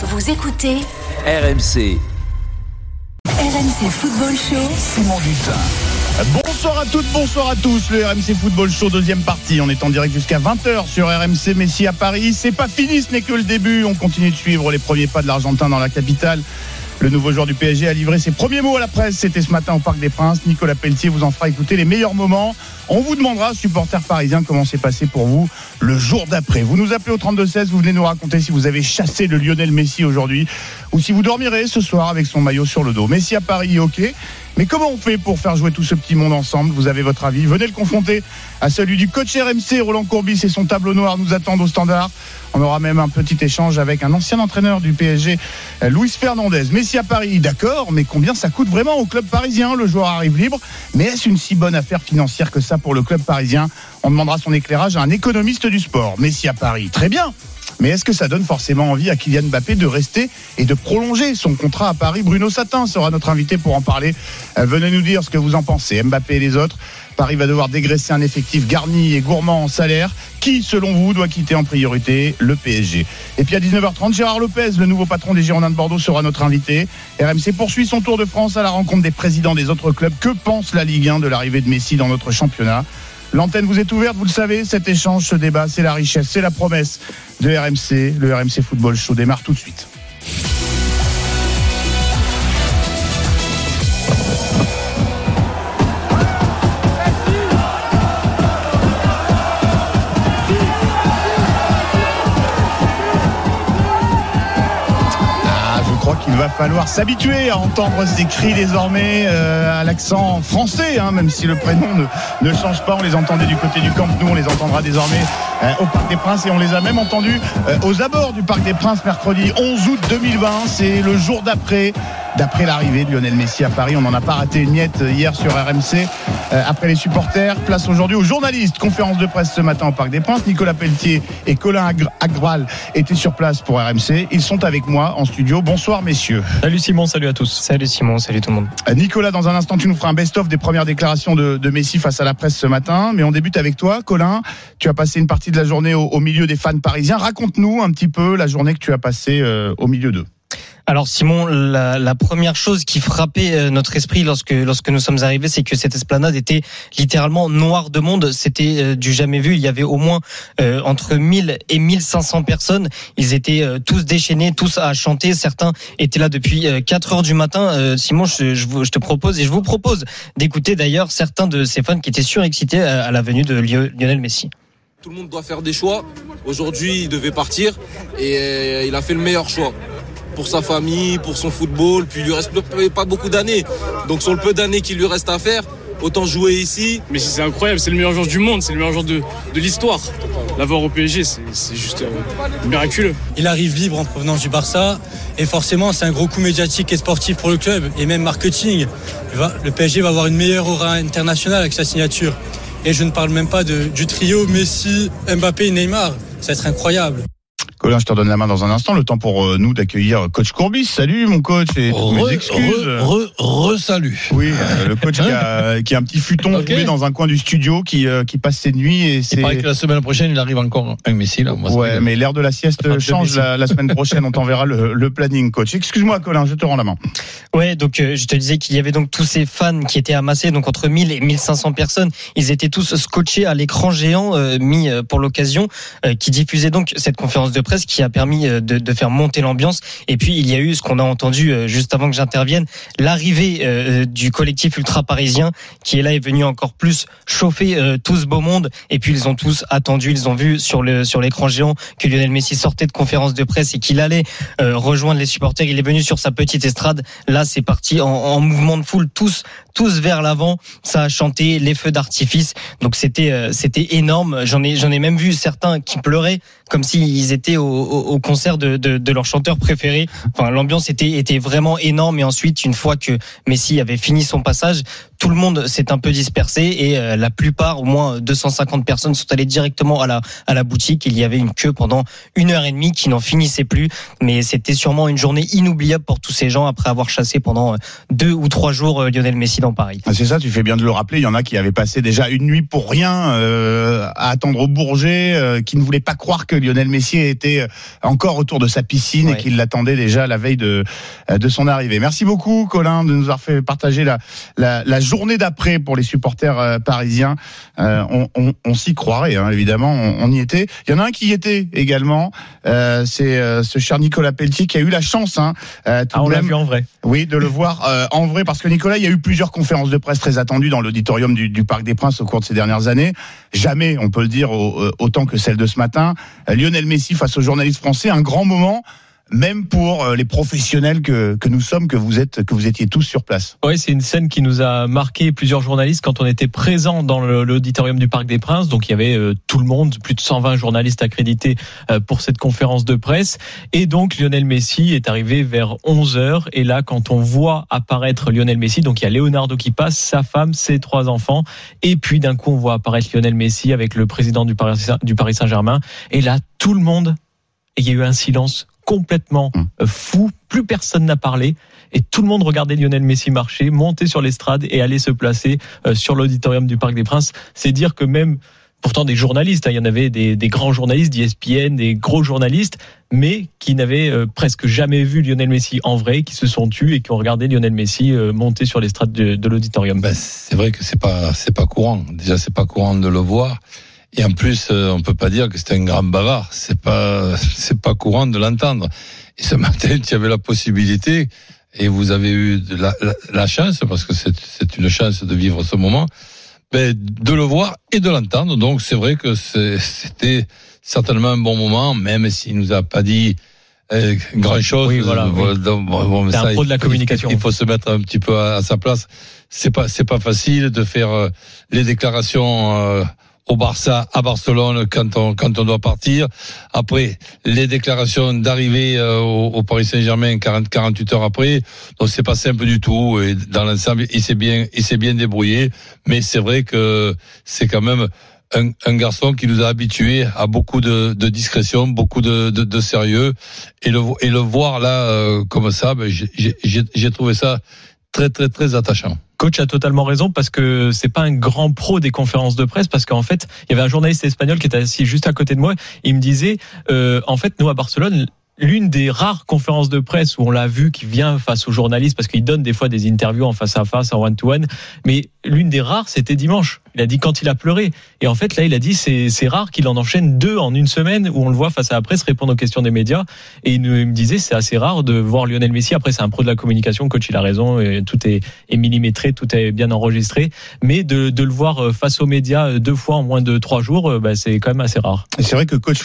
Vous écoutez RMC. RMC Football Show. Simon Dutin. Bonsoir à toutes, bonsoir à tous. Le RMC Football Show, deuxième partie. On est en direct jusqu'à 20h sur RMC Messi à Paris. C'est pas fini, ce n'est que le début. On continue de suivre les premiers pas de l'Argentin dans la capitale. Le nouveau joueur du PSG a livré ses premiers mots à la presse. C'était ce matin au Parc des Princes. Nicolas Pelletier vous en fera écouter les meilleurs moments. On vous demandera, supporters parisiens, comment s'est passé pour vous le jour d'après. Vous nous appelez au 32-16, vous venez nous raconter si vous avez chassé le Lionel Messi aujourd'hui ou si vous dormirez ce soir avec son maillot sur le dos. Messi à Paris, ok. Mais comment on fait pour faire jouer tout ce petit monde ensemble? Vous avez votre avis Venez le confronter à celui du coach RMC, Roland Courbis et son tableau noir nous attendent au standard. On aura même un petit échange avec un ancien entraîneur du PSG, Luis Fernandez. Messi à Paris, d'accord, mais combien ça coûte vraiment au club parisien? Le joueur arrive libre, mais est-ce une si bonne affaire financière que ça pour le club parisien? On demandera son éclairage à un économiste du sport. Messi à Paris, très bien. Mais est-ce que ça donne forcément envie à Kylian Mbappé de rester et de prolonger son contrat à Paris? Bruno Satin sera notre invité pour en parler. Euh, venez nous dire ce que vous en pensez. Mbappé et les autres. Paris va devoir dégraisser un effectif garni et gourmand en salaire. Qui, selon vous, doit quitter en priorité? Le PSG Et puis à 19h30, Gérard Lopez, le nouveau patron des Girondins de Bordeaux, sera notre invité. RMC poursuit son tour de France à la rencontre des présidents des autres clubs. Que pense la Ligue 1 de l'arrivée de Messi dans notre championnat? L'antenne vous est ouverte, vous le savez, cet échange, ce débat, c'est la richesse, c'est la promesse de RMC. Le RMC Football Show démarre tout de suite. Qu'il va falloir s'habituer à entendre ces cris désormais euh, à l'accent français, hein, même si le prénom ne, ne, change pas. On les entendait du côté du camp, nous on les entendra désormais euh, au Parc des Princes et on les a même entendus euh, aux abords du Parc des Princes mercredi 11 août 2020. C'est le jour d'après, d'après l'arrivée de Lionel Messi à Paris. On n'en a pas raté une miette hier sur RMC. Euh, après les supporters, place aujourd'hui aux journalistes. Conférence de presse ce matin au Parc des Princes. Nicolas Pelletier et Colin Agral étaient sur place pour RMC. Ils sont avec moi en studio. Bonsoir messieurs. Salut Simon, salut à tous. Salut Simon, salut tout le monde. Nicolas, dans un instant, tu nous feras un best-of des premières déclarations de, de, Messi face à la presse ce matin. Mais on débute avec toi, Colin. Tu as passé une partie de la journée au, au milieu des fans parisiens. Raconte-nous un petit peu la journée que tu as passée euh, au milieu d'eux. Alors Simon, la, première chose qui frappait euh, notre esprit lorsque nous sommes arrivés, c'est que cette esplanade était littéralement noire de monde. C'était euh, du jamais vu. Il y avait au moins euh, entre 1000 et 1500 personnes. Ils étaient tous déchaînés, tous à chanter. Certains étaient là depuis 4 heures du matin. Simon, je, te propose et je vous propose d'écouter d'ailleurs certains de ces fans qui étaient surexcités à la venue de Lionel Messi. Tout le monde doit faire des choix. Aujourd'hui, il devait partir et il a fait le meilleur choix pour sa famille, pour son football, puis il lui reste pas beaucoup d'années. Donc sur le peu d'années qu'il lui reste à faire, autant jouer ici. Mais c'est incroyable, c'est le meilleur joueur du monde, c'est le meilleur joueur de, de l'histoire. L'avoir au PSG, c'est juste euh, miraculeux. Il arrive libre en provenance du Barça et forcément c'est un gros coup médiatique et sportif pour le club et même marketing. Va, le PSG va avoir une meilleure aura internationale avec sa signature. Et je ne parle même pas de, du trio Messi, Mbappé et Neymar. Ça va être incroyable. Colin, je te redonne la main dans un instant. Le temps pour euh, nous d'accueillir coach Courbis. Salut mon coach et toutes mes excuses. Re, re, re salut. Oui, euh, le coach qui, a, qui a un petit futon okay. roulé dans un coin du studio qui, euh, qui passe ses nuits. Et c'est. Il paraît que la semaine prochaine, il arrive encore un Messi. Là. Moi, ouais, mais l'heure de la sieste enfin, change la, la, semaine prochaine. On t'enverra le, le, planning, coach. Excuse-moi, Colin, je te rends la main. Ouais, donc euh, je te disais qu'il y avait donc tous ces fans qui étaient amassés, donc entre 1000 et 1500 personnes. Ils étaient tous scotchés à l'écran géant mis pour l'occasion, qui diffusait donc cette conférence de presse qui a permis de, de, faire monter l'ambiance. Et puis il y a eu ce qu'on a entendu juste avant que j'intervienne, l'arrivée euh, du collectif ultra parisien qui est là est venu encore plus chauffer euh, tout ce beau monde. Et puis ils ont tous attendu, ils ont vu sur le sur l'écran géant que Lionel Messi sortait de conférence de presse et qu'il allait euh, rejoindre les supporters. Il est venu sur sa petite estrade. Là c'est parti en, en, mouvement de foule, tous tous vers l'avant. Ça a chanté les feux d'artifice. Donc c'était c'était énorme. J'en ai j'en ai même vu certains qui pleuraient comme s'ils étaient au, au, concert de, de, de, leur chanteur préféré. Enfin, l'ambiance était, était vraiment énorme. Et ensuite, une fois que Messi avait fini son passage, tout le monde s'est un peu dispersé et euh, la plupart, au moins 250 personnes, sont allées directement à la, à la boutique. Il y avait une queue pendant une heure et demie qui n'en finissait plus. Mais c'était sûrement une journée inoubliable pour tous ces gens après avoir chassé pendant deux ou trois jours euh, Lionel Messi dans Paris. Ah, c'est ça, tu fais bien de le rappeler. Il y en a qui avaient passé déjà une nuit pour rien euh, à attendre au Bourget, euh, qui ne voulaient pas croire que Lionel Messi était encore autour de sa piscine et qu'il l'attendait déjà la veille de, de son arrivée. Merci beaucoup, Colin, de nous avoir fait partager la, la, la journée d'après pour les supporters euh, parisiens. Euh, on on, on s'y croirait, hein, évidemment, on, on y était. Il y en a un qui y était également, euh, c'est euh, ce cher Nicolas Pelletier qui a eu la chance, hein, euh, tout Ah, on l'a vu en vrai. oui, de le voir euh, en vrai, parce que Nicolas, il y a eu plusieurs conférences de presse très attendues dans l'auditorium du, du Parc des Princes au cours de ces dernières années. Jamais, on peut le dire, au- autant que celle de ce matin. Lionel Messi face aux journalistes français, un grand moment, même pour euh, les professionnels que, nous sommes, que vous êtes, que vous étiez tous sur place. Ouais, c'est une scène qui nous a marqué plusieurs journalistes quand on était présents dans l'auditorium du Parc des Princes. Donc il y avait euh, tout le monde, plus de 120 journalistes accrédités euh, pour cette conférence de presse. Et donc Lionel Messi est arrivé vers 11 heures. Et là, quand on voit apparaître Lionel Messi, donc il y a Leonardo qui passe, sa femme, ses trois enfants, et puis d'un coup on voit apparaître Lionel Messi avec le président du Paris, Saint-Germain. Et là, tout le monde, il y a eu un silence complètement Hum. fou. Plus personne n'a parlé et tout le monde regardait Lionel Messi marcher, monter sur l'estrade et aller se placer euh, sur l'auditorium du Parc des Princes. C'est dire que même, pourtant des journalistes, hein, il y en avait des, des grands journalistes d'ESPN, des gros journalistes, mais qui n'avaient euh, presque jamais vu Lionel Messi en vrai, qui se sont tus et qui ont regardé Lionel Messi euh, monter sur l'estrade de, de l'auditorium. Ben, c'est vrai que c'est pas c'est pas courant. Déjà c'est pas courant de le voir. Et en plus, euh, on peut pas dire que c'est un grand bavard. C'est pas c'est pas courant de l'entendre. Et ce matin, tu avais la possibilité et vous avez eu de la, la, la chance parce que c'est c'est une chance de vivre ce moment, ben, de le voir et de l'entendre. Donc c'est vrai que c'est- c'était certainement un bon moment, même s'il nous a pas dit euh, grand chose. Oui, voilà, oui. bon, T'es un pro de la communication. Il faut se mettre un petit peu à, à sa place. C'est pas c'est pas facile de faire euh, les déclarations euh, au Barça à Barcelone quand on quand on doit partir. Après les déclarations d'arriver euh, au, au Paris Saint-Germain 40 48 heures après. Donc c'est pas simple du tout et dans l'ensemble il s'est bien il s'est bien débrouillé, mais c'est vrai que c'est quand même un, un garçon qui nous a habitués à beaucoup de, de discrétion, beaucoup de, de, de sérieux, et le, et le voir là euh, comme ça, ben, j'ai trouvé ça très très très attachant. coach a totalement raison parce que c'est pas un grand pro des conférences de presse parce qu'en fait il y avait un journaliste espagnol qui était assis juste à côté de moi il me disait euh, en fait nous à Barcelone l'une des rares conférences de presse où on l'a vu qui vient face aux journalistes parce qu'il donne des fois des interviews en face à face en one to one mais l'une des rares c'était dimanche. Il a dit quand il a pleuré. Et en fait là il a dit c'est rare qu'il en enchaîne deux en une semaine où on le voit face à la presse répondre aux questions des médias. Et il, me disait c'est assez rare de voir Lionel Messi. Après c'est un pro de la communication. Coach il a raison. Tout est, millimétré tout est bien enregistré. Mais de, le voir euh, face aux médias euh, deux fois en moins de trois jours euh, bah, c'est quand même assez rare. C'est vrai que coach,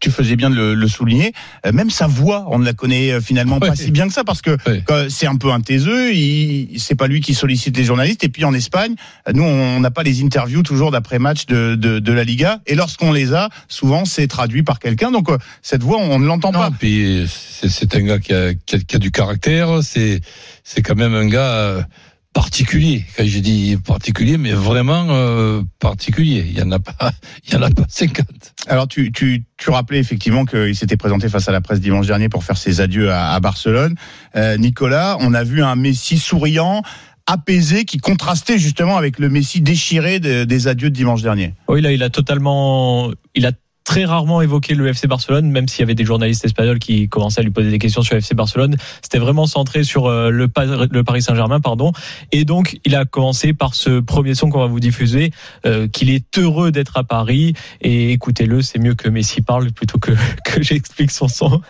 tu- faisais bien de le souligner. Euh, Même sa voix, on ne la connaît euh, finalement pas si bien que ça parce que Ouais. c'est un peu un taiseux. Il, c'est pas lui qui sollicite les journalistes. Et puis en Espagne, nous on n'a pas les interviews toujours d'après match de, de, de la Liga. Et lorsqu'on les a, souvent c'est traduit par quelqu'un. Donc euh, cette voix, on ne l'entend pas. Puis c'est c'est un gars qui a, qui a, qui a du caractère. C'est c'est quand même un gars particulier. Quand je dis particulier, mais vraiment euh, particulier. Il y en a pas, il y en a pas 50. Alors tu, tu, tu rappelais effectivement qu'il s'était présenté face à la presse dimanche dernier pour faire ses adieux à, à Barcelone. Euh, Nicolas, on a vu un Messi souriant, apaisé, qui contrastait justement avec le Messi déchiré de- des adieux de dimanche dernier. oui là il a totalement il a très rarement évoqué le FC Barcelone, même s'il y avait des journalistes espagnols qui commençaient à lui poser des questions sur le FC Barcelone. C'était vraiment centré sur euh, le, Pa- le Paris Saint-Germain, pardon. Et donc, il a commencé par ce premier son qu'on va vous diffuser, euh, qu'il est heureux d'être à Paris. Et écoutez-le, c'est mieux que Messi parle plutôt que, que j'explique son son.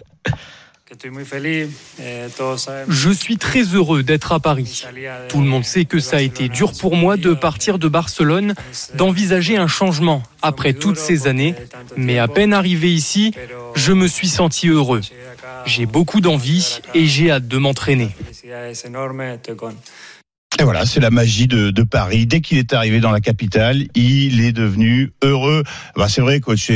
Je suis très heureux d'être à Paris. Tout le monde sait que ça a été dur pour moi de partir de Barcelone, d'envisager un changement après toutes ces années, mais à peine arrivé ici, je me suis senti heureux. J'ai beaucoup d'envie et j'ai hâte de m'entraîner. Et voilà, c'est la magie de, de Paris. Dès qu'il est arrivé dans la capitale, il est devenu heureux. Bah, c'est vrai, coach.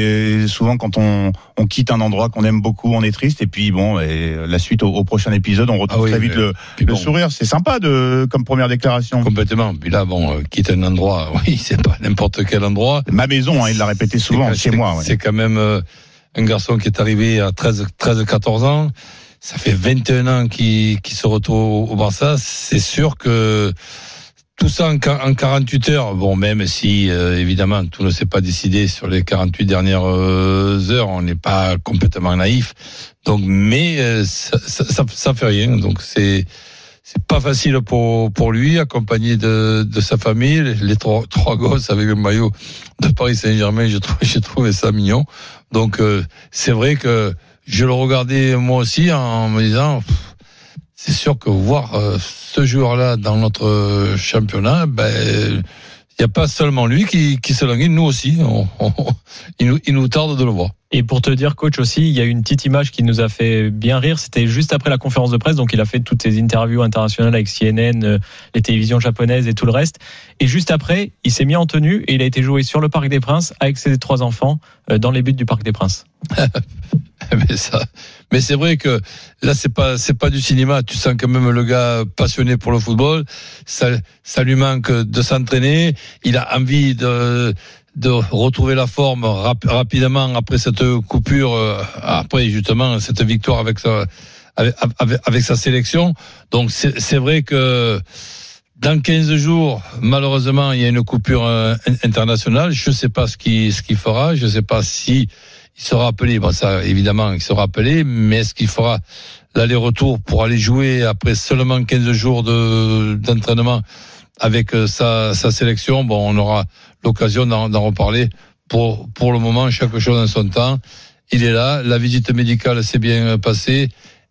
Souvent, quand on, on quitte un endroit qu'on aime beaucoup, on est triste. Et puis, bon, et la suite au, au prochain épisode, on retrouve Ah oui, très vite mais- le, le bon, sourire. C'est sympa de, comme première déclaration. Complètement. Puis là, bon, euh, quitte un endroit, oui, c'est pas n'importe quel endroit. Ma maison, hein, il l'a répété souvent chez moi. ouais. C'est quand même euh, un garçon qui est arrivé à 13, 13 14 ans. Ça fait 21 ans qu'il qu'il se retrouve au Barça. C'est sûr que tout ça en, qua- en 48 heures, bon, même si euh, évidemment tout ne s'est pas décidé sur les 48 dernières euh, heures, on n'est pas complètement naïf. Donc, mais euh, ça, ça, ça, ça fait rien. Donc c'est c'est pas facile pour pour lui, accompagné de, de sa famille, les trois, trois gosses avec le maillot de Paris Saint-Germain. J'ai trouvé j'ai trouvé ça mignon. Donc euh, c'est vrai que je le regardais moi aussi en me disant. c'est sûr que voir euh, ce joueur-là dans notre euh, championnat, ben, il n'y a pas seulement lui qui, qui se languit, nous aussi. Il nous tarde de le voir. Et pour te dire, coach aussi, il y a une petite image qui nous a fait bien rire. C'était juste après la conférence de presse. Donc, il a fait toutes ses interviews internationales avec CNN, euh, les télévisions japonaises et tout le reste. Et juste après, il s'est mis en tenue et il a été joué sur le Parc des Princes avec ses trois enfants euh, dans les buts du Parc des Princes. Mais ça, mais c'est vrai que là, c'est pas, c'est pas du cinéma. Tu sens quand même le gars passionné pour le football. Ça, ça lui manque de s'entraîner. Il a envie de, de retrouver la forme rap- rapidement après cette coupure, euh, après justement cette victoire avec sa, avec, sa sélection. Donc c'est vrai que dans 15 jours, malheureusement, il y a une coupure euh, internationale. Je sais pas ce qu'il ce qu'il fera. Je sais pas si il sera appelé. Bon, ça, évidemment, il sera appelé. Mais est-ce qu'il fera l'aller-retour pour aller jouer après seulement 15 jours de d'entraînement avec euh, sa, sa sélection Bon, on aura l'occasion d'en reparler. Pour pour le moment, chaque chose en son temps. Il est là. La visite médicale s'est bien passée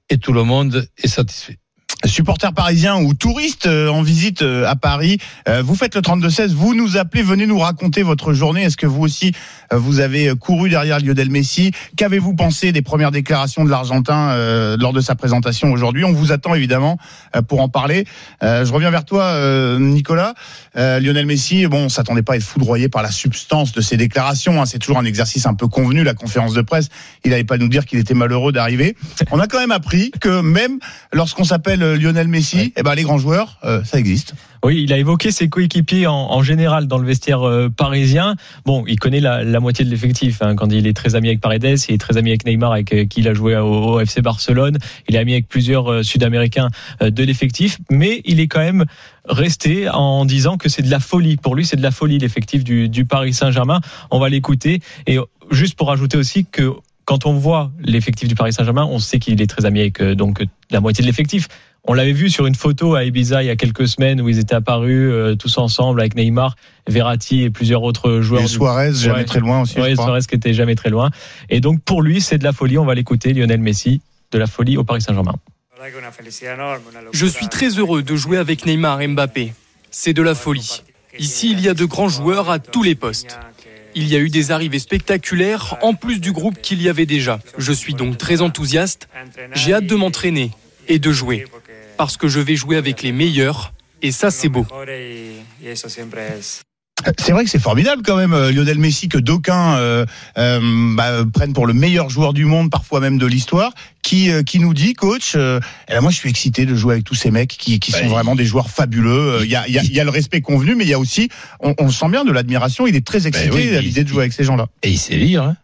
et tout le monde est satisfait. Supporters parisiens ou touristes euh, en visite euh, à Paris, euh, vous faites le 32-16, vous nous appelez, venez nous raconter votre journée. Est-ce que vous aussi, euh, vous avez euh, couru derrière Lionel Messi Qu'avez-vous pensé des premières déclarations de l'Argentin euh, lors de sa présentation aujourd'hui? On vous attend évidemment euh, pour en parler. Euh, je reviens vers toi, euh, Nicolas. Euh, Lionel Messi, bon, on s'attendait pas à être foudroyé par la substance de ses déclarations. hein. C'est toujours un exercice un peu convenu, la conférence de presse. Il n'allait pas nous dire qu'il était malheureux d'arriver. On a quand même appris que même lorsqu'on s'appelle euh, Lionel Messi, eh ben les grands joueurs, euh, ça existe. Oui, il a évoqué ses coéquipiers en, général dans le vestiaire euh, parisien. Bon, il connaît la, moitié de l'effectif. Hein, quand il est très ami avec Paredes, il est très ami avec Neymar, avec qui il a joué au, au FC Barcelone. Il est ami avec plusieurs euh, Sud-Américains euh, de l'effectif, mais il est quand même resté en disant que c'est de la folie. Pour lui, c'est de la folie l'effectif du, du Paris Saint-Germain. On va l'écouter. Et juste pour ajouter aussi que quand on voit l'effectif du Paris Saint-Germain, on sait qu'il est très ami avec donc la moitié de l'effectif. On l'avait vu sur une photo à Ibiza il y a quelques semaines où ils étaient apparus euh, tous ensemble avec Neymar, Verratti et plusieurs autres joueurs. Et du- Suarez, jamais Ouais. très loin aussi. Ouais, je crois. Suarez qui était jamais très loin. Et donc pour lui, c'est de la folie. On va l'écouter, Lionel Messi, de la folie au Paris Saint-Germain. Je suis très heureux de jouer avec Neymar et Mbappé. C'est de la folie. Ici, il y a de grands joueurs à tous les postes. Il y a eu des arrivées spectaculaires en plus du groupe qu'il y avait déjà. Je suis donc très enthousiaste. J'ai hâte de m'entraîner et de jouer. Parce que je vais jouer avec les meilleurs et ça c'est beau. C'est vrai que c'est formidable quand même, euh, Lionel Messi, que d'aucuns euh, euh, bah, prennent pour le meilleur joueur du monde, parfois même de l'histoire, qui, euh, qui nous dit, coach, euh, eh ben, moi je suis excité de jouer avec tous ces mecs qui, qui sont vraiment des joueurs fabuleux. Il y, a, il y, a, il y a le respect convenu, mais il y a aussi, on, on le sent bien, de l'admiration. Il est très excité Ben oui, à il- l'idée de jouer avec ces gens-là. Et il sait lire. Hein.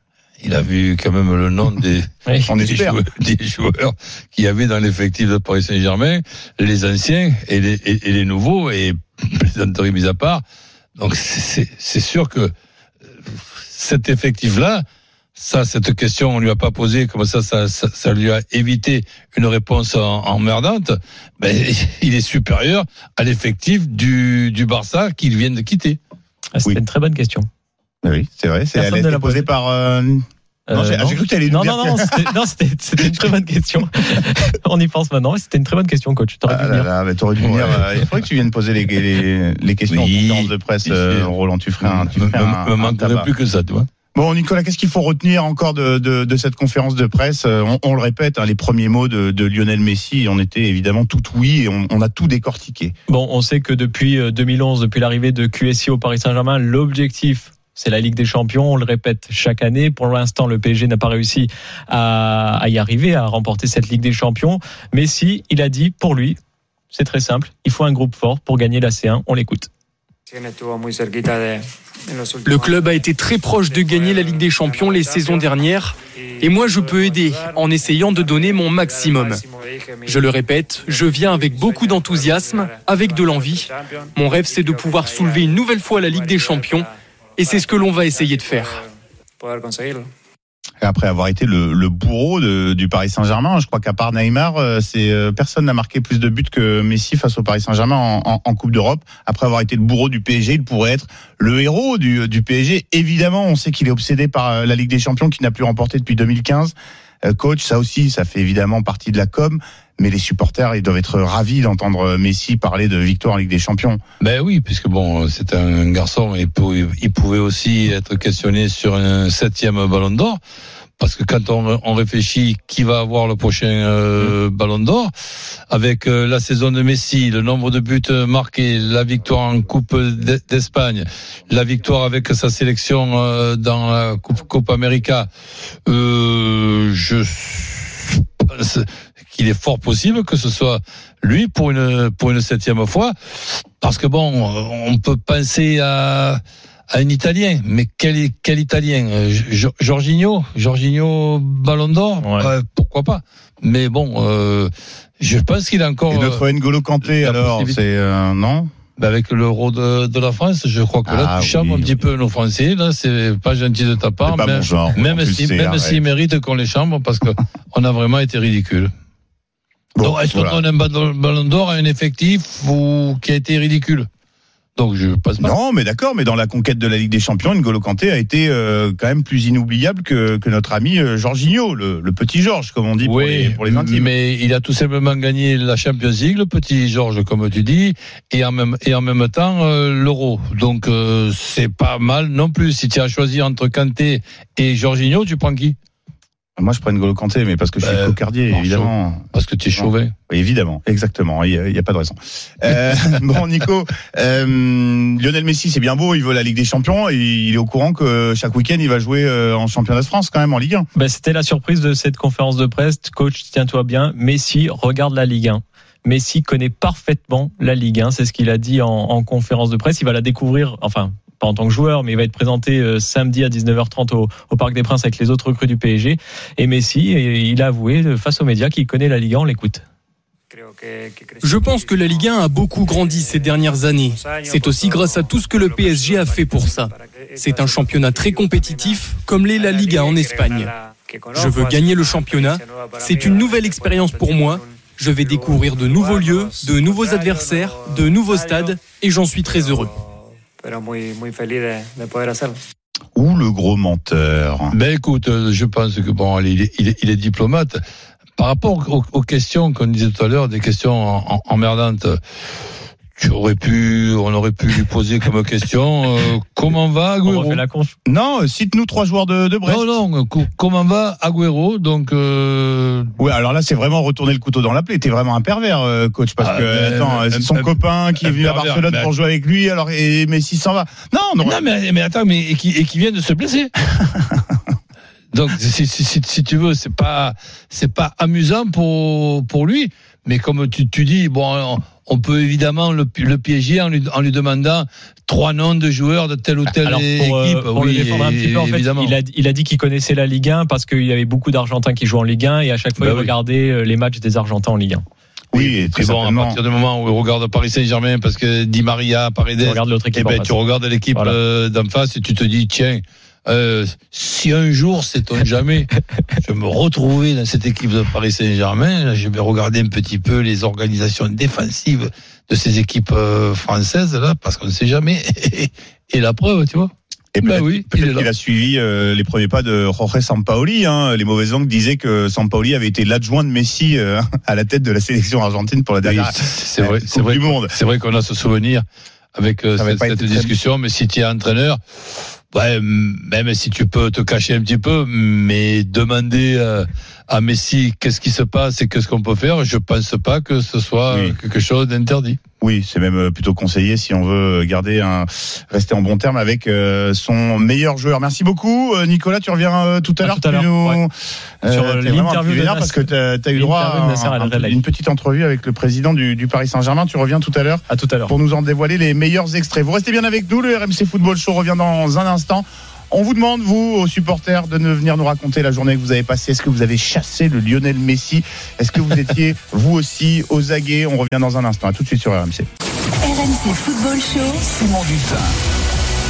Il a vu quand même le nom des, Oui. Des, joueurs, des joueurs qu'il y avait dans l'effectif de Paris Saint-Germain, les anciens et les, et, et les nouveaux, et plaisanterie mise à part. Donc c'est sûr que euh, cet effectif-là, ça, cette question, on lui a pas posé, comme ça, ça, ça, ça lui a évité une réponse en- emmerdante. Ben, il est supérieur à l'effectif du, du Barça qu'il vient de quitter. Ah, C'était Oui. une très bonne question. Oui, c'est vrai. C'est, elle a été l'a posée posé. par. euh, Non, j'ai- Euh, j'ai cru que t'allais nous non, dire non, non, c'était- non, une très bonne question. On y pense maintenant. C'était une très bonne question, coach. T'aurais dû Ah là venir. là, mais t'aurais dû venir. Euh, il faudrait que tu viennes poser les, les, les questions Oui. en conférence de presse, euh. Roland. Tu ferais un, tu me, ferais un- me manquerait tabac. plus que ça, tu vois. Bon, Nicolas, qu'est-ce qu'il faut retenir encore de, de, de cette conférence de presse? Euh, on, on le répète, hein, les premiers mots de, de Lionel Messi, on était évidemment tout oui et on, on a tout décortiqué. Bon, on sait que depuis euh, 2011, depuis l'arrivée de QSI au Paris Saint-Germain, l'objectif, c'est la Ligue des Champions. On le répète chaque année. Pour l'instant, le PSG n'a pas réussi à, y arriver, à remporter cette Ligue des Champions. Mais si, il a dit, pour lui, c'est très simple, il faut un groupe fort pour gagner la C1. On l'écoute. Le club a été très proche de gagner la Ligue des Champions les saisons dernières et moi je peux aider en essayant de donner mon maximum. Je le répète, je viens avec beaucoup d'enthousiasme, avec de l'envie. Mon rêve c'est de pouvoir soulever une nouvelle fois la Ligue des Champions et c'est ce que l'on va essayer de faire. Après avoir été le, le bourreau de- du Paris Saint-Germain, je crois qu'à part Neymar, euh, c'est euh, personne n'a marqué plus de buts que Messi face au Paris Saint-Germain en, en- en Coupe d'Europe. Après avoir été le bourreau du PSG, il pourrait être le héros du, du PSG. Évidemment, on sait qu'il est obsédé par euh, la Ligue des Champions qu'il n'a plus remporté depuis 2015. Euh, coach, ça aussi, ça fait évidemment partie de la com. Mais les supporters, ils doivent être ravis d'entendre Messi parler de victoire en Ligue des Champions. Ben oui, puisque bon, c'est un garçon, il pouvait aussi être questionné sur un septième ballon d'or. Parce que quand on, on réfléchit qui va avoir le prochain euh, ballon d'or, avec euh, la saison de Messi, le nombre de buts marqués, la victoire en Coupe d'E- d'Espagne, la victoire avec sa sélection euh, dans la Coupe, Coupe América, euh, je pense qu'il est fort possible que ce soit lui pour une pour une septième fois, parce que bon, on peut penser à à un Italien, mais quel quel Italien? Euh, Jo- Jorginho, Jorginho Ballon d'Or, Ouais. Euh, pourquoi pas? Mais bon, euh, je pense qu'il a encore Et notre N'Golo Kanté, alors, c'est euh, non? Bah, avec l'euro de, de la France, je crois que là, Ah tu charmes oui, un petit oui. peu nos Français. Là, c'est pas gentil de ta part. Pas même mon genre, même si, même s'ils méritent qu'on les chambre, parce que on a vraiment été ridicule. Bon, Donc, est-ce qu'on voilà. donne un ballon ballon d'or à un effectif ou qui a été ridicule? Donc, je passe pas. Non, mais d'accord, mais dans la conquête de la Ligue des Champions, N'Golo Kanté a été euh, quand même plus inoubliable que, que notre ami euh, Jorginho, le, le petit Georges, comme on dit pour les, pour les mais il a tout simplement gagné la Champions League, le petit Georges, comme tu dis, et en même, et en même temps euh, l'Euro. Donc euh, c'est pas mal non plus. Si tu as choisi entre Kanté et Jorginho, tu prends qui? Moi, je prends N'Golo Kanté, mais parce que je suis Bah, cocardier, évidemment. Parce que tu es chauvin. Oui, évidemment, exactement. Il n'y a, pas de raison. Euh, bon, Nico, euh, Lionel Messi, c'est bien beau, il veut la Ligue des Champions et il est au courant que chaque week-end, il va jouer euh, en championnat de France, quand même, en Ligue 1. Bah, C'était la surprise de cette conférence de presse. Coach, tiens-toi bien. Messi regarde la Ligue 1. Messi connaît parfaitement la Ligue 1. C'est ce qu'il a dit en, en conférence de presse. Il va la découvrir, enfin, pas en tant que joueur, mais il va être présenté euh, samedi à 19h30 au, Parc des Princes avec les autres recrues du PSG. Et Messi, il a avoué euh, face aux médias qu'il connaît la Ligue 1. On l'écoute. Je pense que la Ligue 1 a beaucoup grandi ces dernières années. C'est aussi grâce à tout ce que le PSG a fait pour ça. C'est un championnat très compétitif, comme l'est la Liga en Espagne. Je veux gagner le championnat. C'est une nouvelle expérience pour moi. Je vais découvrir de nouveaux lieux, de nouveaux adversaires, de nouveaux stades, et j'en suis très heureux. Ou le gros menteur. Ben écoute, je pense que bon, il est, il est, il est diplomate. Par rapport aux, aux questions qu'on disait tout à l'heure, des questions en- en- emmerdantes, tu aurais pu, on aurait pu lui poser comme question euh, comment va On Agüero la conf. Non, euh, cite-nous trois joueurs de, de Brest. Non, non, co- comment va Agüero Donc, euh, Ouais, alors là, c'est vraiment retourner le couteau dans la plaie. T'es vraiment un pervers, euh, coach, parce Ah, que mais- attends, mais- c'est son mais- copain qui est venu à Barcelone mais- pour jouer avec lui, alors et Messi s'en va. Non, non. non, mais, mais attends, mais et qui, et qui vient de se blesser. Donc, si, si, si, si tu veux, c'est pas, c'est pas amusant pour pour lui. Mais comme tu, tu dis, bon, on, on peut évidemment le, le piéger en lui, en lui demandant trois noms de joueurs de telle ou telle Alors pour, euh, équipe. pour le défendre un petit peu, en fait, il a, il a dit qu'il connaissait la Ligue 1 parce qu'il y avait beaucoup d'Argentins qui jouent en Ligue 1 et à chaque fois Bah il oui. regardait euh, les matchs des Argentins en Ligue 1. Oui, et très Mais bon, à partir du moment où il regarde Paris Saint-Germain, parce que Di Maria, Paredes, Tu regardes l'autre eh équipe en ben, tu regardes l'équipe Voilà. euh, d'en face et tu te dis, tiens, euh, si un jour, c'est on jamais, je me retrouvais dans cette équipe de Paris Saint-Germain, je vais regarder un petit peu les organisations défensives de ces équipes euh, françaises, là, parce qu'on ne sait jamais. Et la preuve, tu vois. Et Bah peut-être oui, là. qu'il a suivi euh, les premiers pas de Jorge Sampaoli. Hein. Les mauvaises langues disaient que Sampaoli avait été l'adjoint de Messi euh, à la tête de la sélection argentine pour la Oui, dernière c'est vrai, Coupe c'est vrai, du monde. c'est vrai qu'on a ce souvenir avec euh, cette, cette discussion, mais si tu es entraîneur, Ouais, même si tu peux te cacher un petit peu, mais demander euh, à Messi qu'est-ce qui se passe et qu'est-ce qu'on peut faire, je pense pas que ce soit Oui. quelque chose d'interdit. Oui, c'est même euh, plutôt conseillé si on veut garder un rester en bon terme avec euh, son meilleur joueur. Merci beaucoup, Nicolas. Tu reviens euh, tout à À l'heure. tout à tu l'heure, nous- ouais. Euh, Sur, l'interview de parce que t'as as eu droit à, un- une petite entrevue avec le président du, du Paris Saint-Germain. Tu reviens tout à l'heure À tout à l'heure. pour nous en dévoiler les meilleurs extraits. Vous restez bien avec nous. Le RMC Football Show revient dans un instant. On vous demande, vous, aux supporters, de ne venir nous raconter la journée que vous avez passée. Est-ce que vous avez chassé le Lionel Messi? Est-ce que vous étiez, vous aussi, aux aguets? On revient dans un instant. À tout de suite sur RMC. RMC Football Show. Simon Dutin.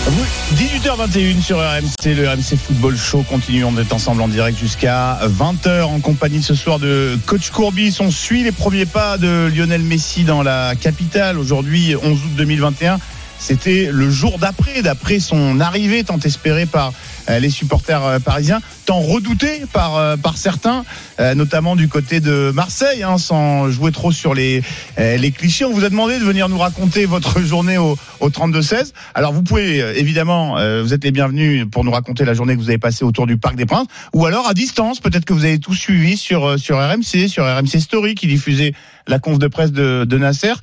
Vous, 18h21 sur RMC, le RMC Football Show continue. On est ensemble en direct jusqu'à 20h en compagnie ce soir de Coach Courbis. On suit les premiers pas de Lionel Messi dans la capitale. Aujourd'hui, 11 août 2021. C'était le jour d'après, d'après son arrivée tant espérée par les supporters euh, parisiens, tant redouté par, euh, par certains, euh, notamment du côté de Marseille, hein, sans jouer trop sur les, euh, les clichés. On vous a demandé de venir nous raconter votre journée au, au 32-16. Alors vous pouvez euh, évidemment, euh, vous êtes les bienvenus pour nous raconter la journée que vous avez passée autour du Parc des Princes, ou alors à distance, peut-être que vous avez tout suivi sur, euh, sur RMC, sur RMC Story qui diffusait la conf de presse de, de Nasser,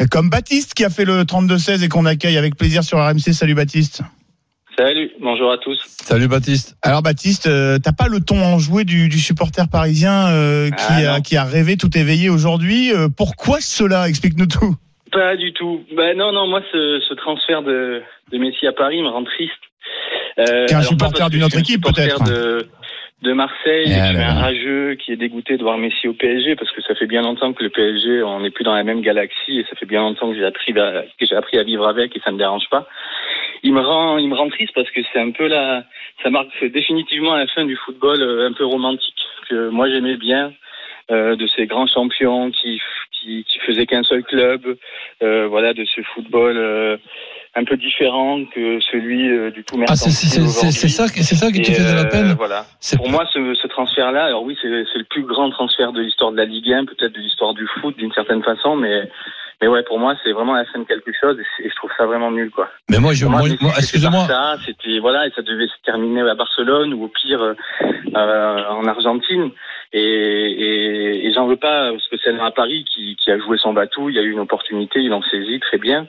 Euh, comme Baptiste qui a fait le 32-16 et qu'on accueille avec plaisir sur RMC. Salut Baptiste. Salut, bonjour à tous. Salut Baptiste. Alors Baptiste, euh, t'as pas le ton enjoué du, du supporter parisien euh, qui, Ah, a, qui a rêvé tout éveillé aujourd'hui. Euh, pourquoi cela? Explique-nous tout. Pas du tout. Ben non, non, moi ce, ce transfert de, de Messi à Paris me rend triste. Euh, Qu'un alors, pas supporter d'une je autre suis un équipe, supporter peut-être. De, de Marseille, Eh je suis là un rageux qui est dégoûté de voir Messi au PSG parce que ça fait bien longtemps que le PSG, on n'est plus dans la même galaxie et ça fait bien longtemps que j'ai appris, à- que appris à vivre avec et ça me dérange pas. Il me rend, il me rend triste parce que c'est un peu la, ça marque définitivement la fin du football euh, un peu romantique que moi j'aimais bien. euh, de ces grands champions qui qui, qui faisaient qu'un seul club, euh, voilà, de ce football euh, un peu différent que celui euh, du tout Ah, c'est ça, c'est ça qui te fait de la euh, peine? Voilà. Pour moi, ce, ce transfert-là, alors oui, c'est c'est le plus grand transfert de l'histoire de la Ligue 1, peut-être de l'histoire du foot d'une certaine façon, mais mais ouais, pour moi, c'est vraiment la fin de quelque chose et, je trouve ça vraiment nul, quoi. Mais moi, je, moi, moi, c'était excusez-moi. C'était voilà, et ça devait se terminer à Barcelone ou au pire euh, euh, en Argentine. Et, et, et j'en veux pas parce que c'est à Paris qui, qui a joué son bateau. Il y a eu une opportunité, il en saisit très bien.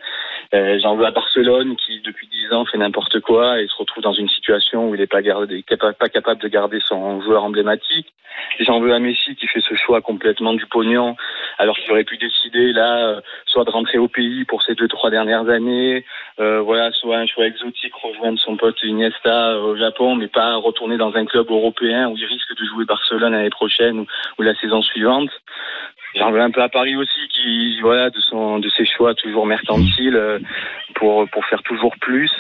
Euh, j'en veux à Barcelone qui depuis dix ans fait n'importe quoi et se retrouve dans une situation où il n'est pas, capable de garder son joueur emblématique. J'en veux à Messi qui fait ce choix complètement du pognon alors qu'il aurait pu décider là euh, soit de rentrer au pays pour ces deux trois dernières années, euh, voilà, soit un choix exotique, rejoindre son pote Iniesta euh, au Japon, mais pas retourner dans un club européen où il risque de jouer Barcelone l'année prochaine ou la saison suivante. J'en veux un peu à Paris aussi, qui voilà de son de ses choix toujours mercantiles euh, pour pour faire toujours plus.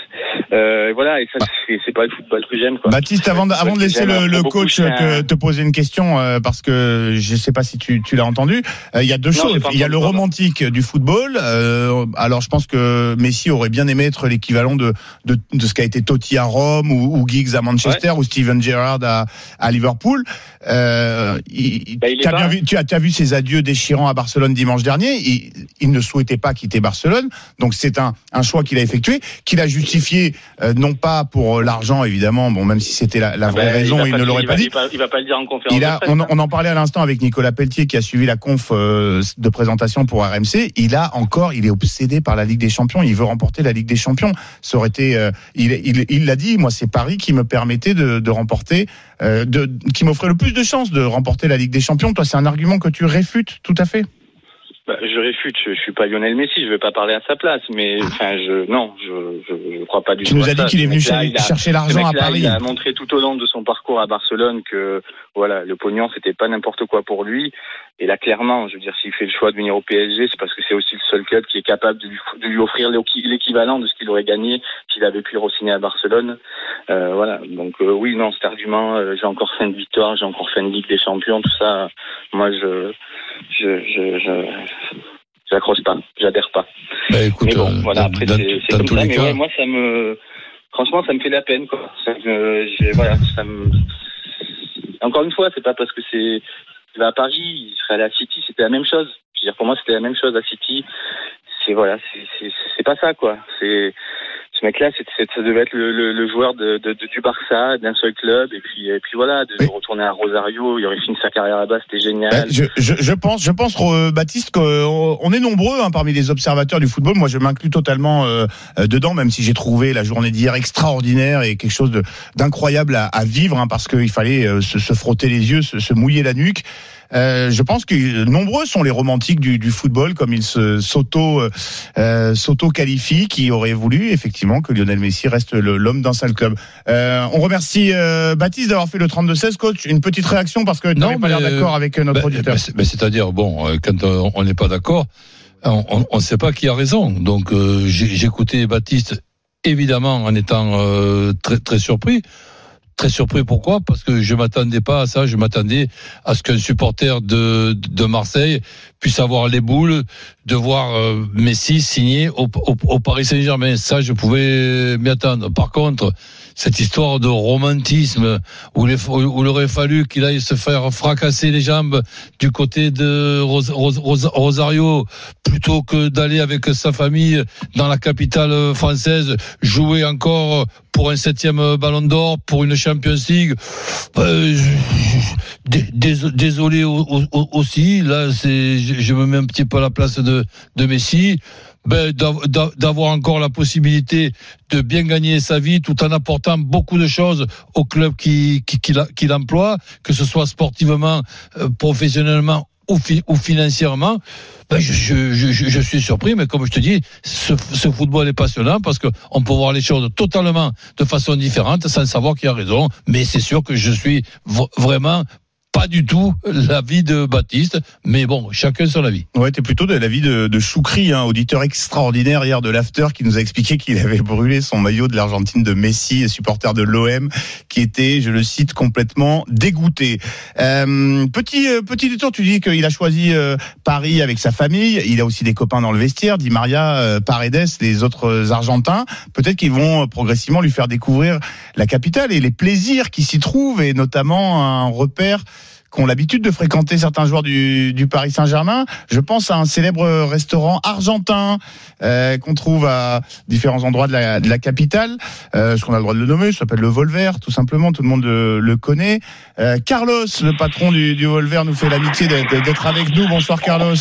Euh, voilà, et ça c'est pas le football que j'aime. Baptiste, avant de, avant de laisser le, le coach te, te poser une question, euh, parce que je sais pas si tu, tu l'as entendu, euh, il y a deux Non, choses. Il y a le romantique du football. euh, alors, je pense que Messi aurait bien aimé être l'équivalent de, de, de ce qu'a été Totti à Rome ou, ou Giggs à Manchester ou Steven Gerrard à, à Liverpool. Euh, il, Bah, il bien vu, tu as, tu as vu ses adieux déchirants à Barcelone dimanche dernier. Il, il ne souhaitait pas quitter Barcelone, donc c'est un, un choix qu'il a effectué, qu'il a justifié euh, non pas pour l'argent évidemment, bon même si c'était la, la vraie Ben, raison, il, ne l'aurait pas dit. Il va, il va pas le dire en conférence. Il a, de presse, on, hein. on en parlait à l'instant avec Nicolas Pelletier qui a suivi la conf euh, de présentation pour RMC. Il a encore, il est obsédé par la Ligue des Champions. Il veut remporter la Ligue des Champions. Ça aurait été, euh, il, l'a dit. Moi, c'est Paris qui me permettait de, de remporter, euh, de, qui m'offrait le plus de chances de remporter la Ligue des Champions. Toi, c'est un argument que tu réfutes tout à fait. Bah, je réfute, je, je suis pas Lionel Messi, je vais pas parler à sa place, mais enfin, je non, je, je, je crois pas du Tu tout. nous à as dit qu'il est venu a- chercher l'argent à Paris. Il a montré tout au long de son parcours à Barcelone que voilà, le pognon c'était pas n'importe quoi pour lui. Et là, clairement, je veux dire, s'il fait le choix de venir au PSG, c'est parce que c'est aussi le seul club qui est capable de lui, de lui offrir l'équi- l'équivalent de ce qu'il aurait gagné s'il avait pu re-signer à Barcelone. Euh, voilà. Donc euh, oui, non, cet argument, euh, j'ai encore fait une victoire, j'ai encore fait une Ligue des Champions, tout ça. Moi, je, je, je, je j'accroche pas, j'adhère pas. Bah, écoute, mais bon, euh, voilà, après c'est comme ça, mais ouais, moi ça me, franchement, ça me fait la peine, quoi. Ça me- voilà, ça me, encore une fois, c'est pas parce que c'est, il va à Paris, il serait à City, c'était la même chose. Je veux dire, pour moi, c'était la même chose à City. C'est voilà, c'est pas ça, quoi. C'est ce mec-là, ça devait être le, le- le joueur de, de- de- du Barça, d'un seul club, et puis, et puis voilà, de, retourner à Rosario, il aurait fini sa carrière là-bas, c'était génial. Euh, Je, je, je pense, je pense, euh, Baptiste, qu'on on est nombreux hein, parmi les observateurs du football. Moi, je m'inclus totalement euh, euh, dedans, même si j'ai trouvé la journée d'hier extraordinaire et quelque chose d'incroyable à, à vivre, hein, parce qu'il fallait euh, se, se frotter les yeux, se, se mouiller la nuque. Euh, je pense que nombreux sont les romantiques du, du football, comme ils s'auto euh, s'auto qualifient, qui auraient voulu effectivement que Lionel Messi reste l'homme d'un seul club. Euh, on remercie euh, Baptiste d'avoir fait le 32-16, coach. Une petite réaction parce que tu n'avais pas l'air d'accord avec euh, notre ben, auditeur. ben, C'est-à-dire, bon, quand on n'est pas d'accord, on ne sait pas qui a raison. Donc, euh, écouté Baptiste, évidemment, en étant euh, très, très surpris. Très surpris, pourquoi? Parce que je m'attendais pas à ça. Je m'attendais à ce qu'un supporter de, de Marseille puisse avoir les boules de voir euh, Messi signer au, Paris Saint-Germain. Ça, je pouvais m'y attendre. Par contre, cette histoire de romantisme où, il aurait fallu qu'il aille se faire fracasser les jambes du côté de Ros- Ros- Ros- Rosario plutôt que d'aller avec sa famille dans la capitale française jouer encore pour un septième ballon d'or, pour une Champions League. Dés- désolé au- au- aussi, là c'est, je me mets un petit peu à la place de, Messi. Ben, d'av- d'av- d'avoir encore la possibilité de bien gagner sa vie tout en apportant beaucoup de choses au club qui, qui, l'emploie, que ce soit sportivement, euh, professionnellement ou, fi- ou financièrement. Ben, je, suis surpris, mais comme je te dis, ce, ce football est passionnant parce que on peut voir les choses totalement de façon différente sans savoir qui a raison. Mais c'est sûr que je suis vraiment pas du tout l'avis de Baptiste, mais bon, chacun son avis. Ouais, t'es plutôt de l'avis de, de Choukri, hein, auditeur extraordinaire hier de l'After, qui nous a expliqué qu'il avait brûlé son maillot de l'Argentine de Messi, supporter de l'OM, qui était, je le cite, complètement dégoûté. Euh, petit euh, petit détour, tu dis qu'il a choisi euh, Paris avec sa famille. Il a aussi des copains dans le vestiaire, Di Maria, euh, Paredes, les autres Argentins. Peut-être qu'ils vont euh, progressivement lui faire découvrir la capitale et les plaisirs qui s'y trouvent, et notamment un repère qu'ont l'habitude de fréquenter certains joueurs du, du Paris Saint-Germain. Je pense à un célèbre restaurant argentin euh, qu'on trouve à différents endroits de la, de la capitale. Euh, Est-ce qu'on a le droit de le nommer Ça s'appelle le Volver, tout simplement. Tout le monde le, le connaît. Euh, Carlos, le patron du, du Volver, nous fait l'amitié d'être d'être avec nous. Bonsoir Carlos.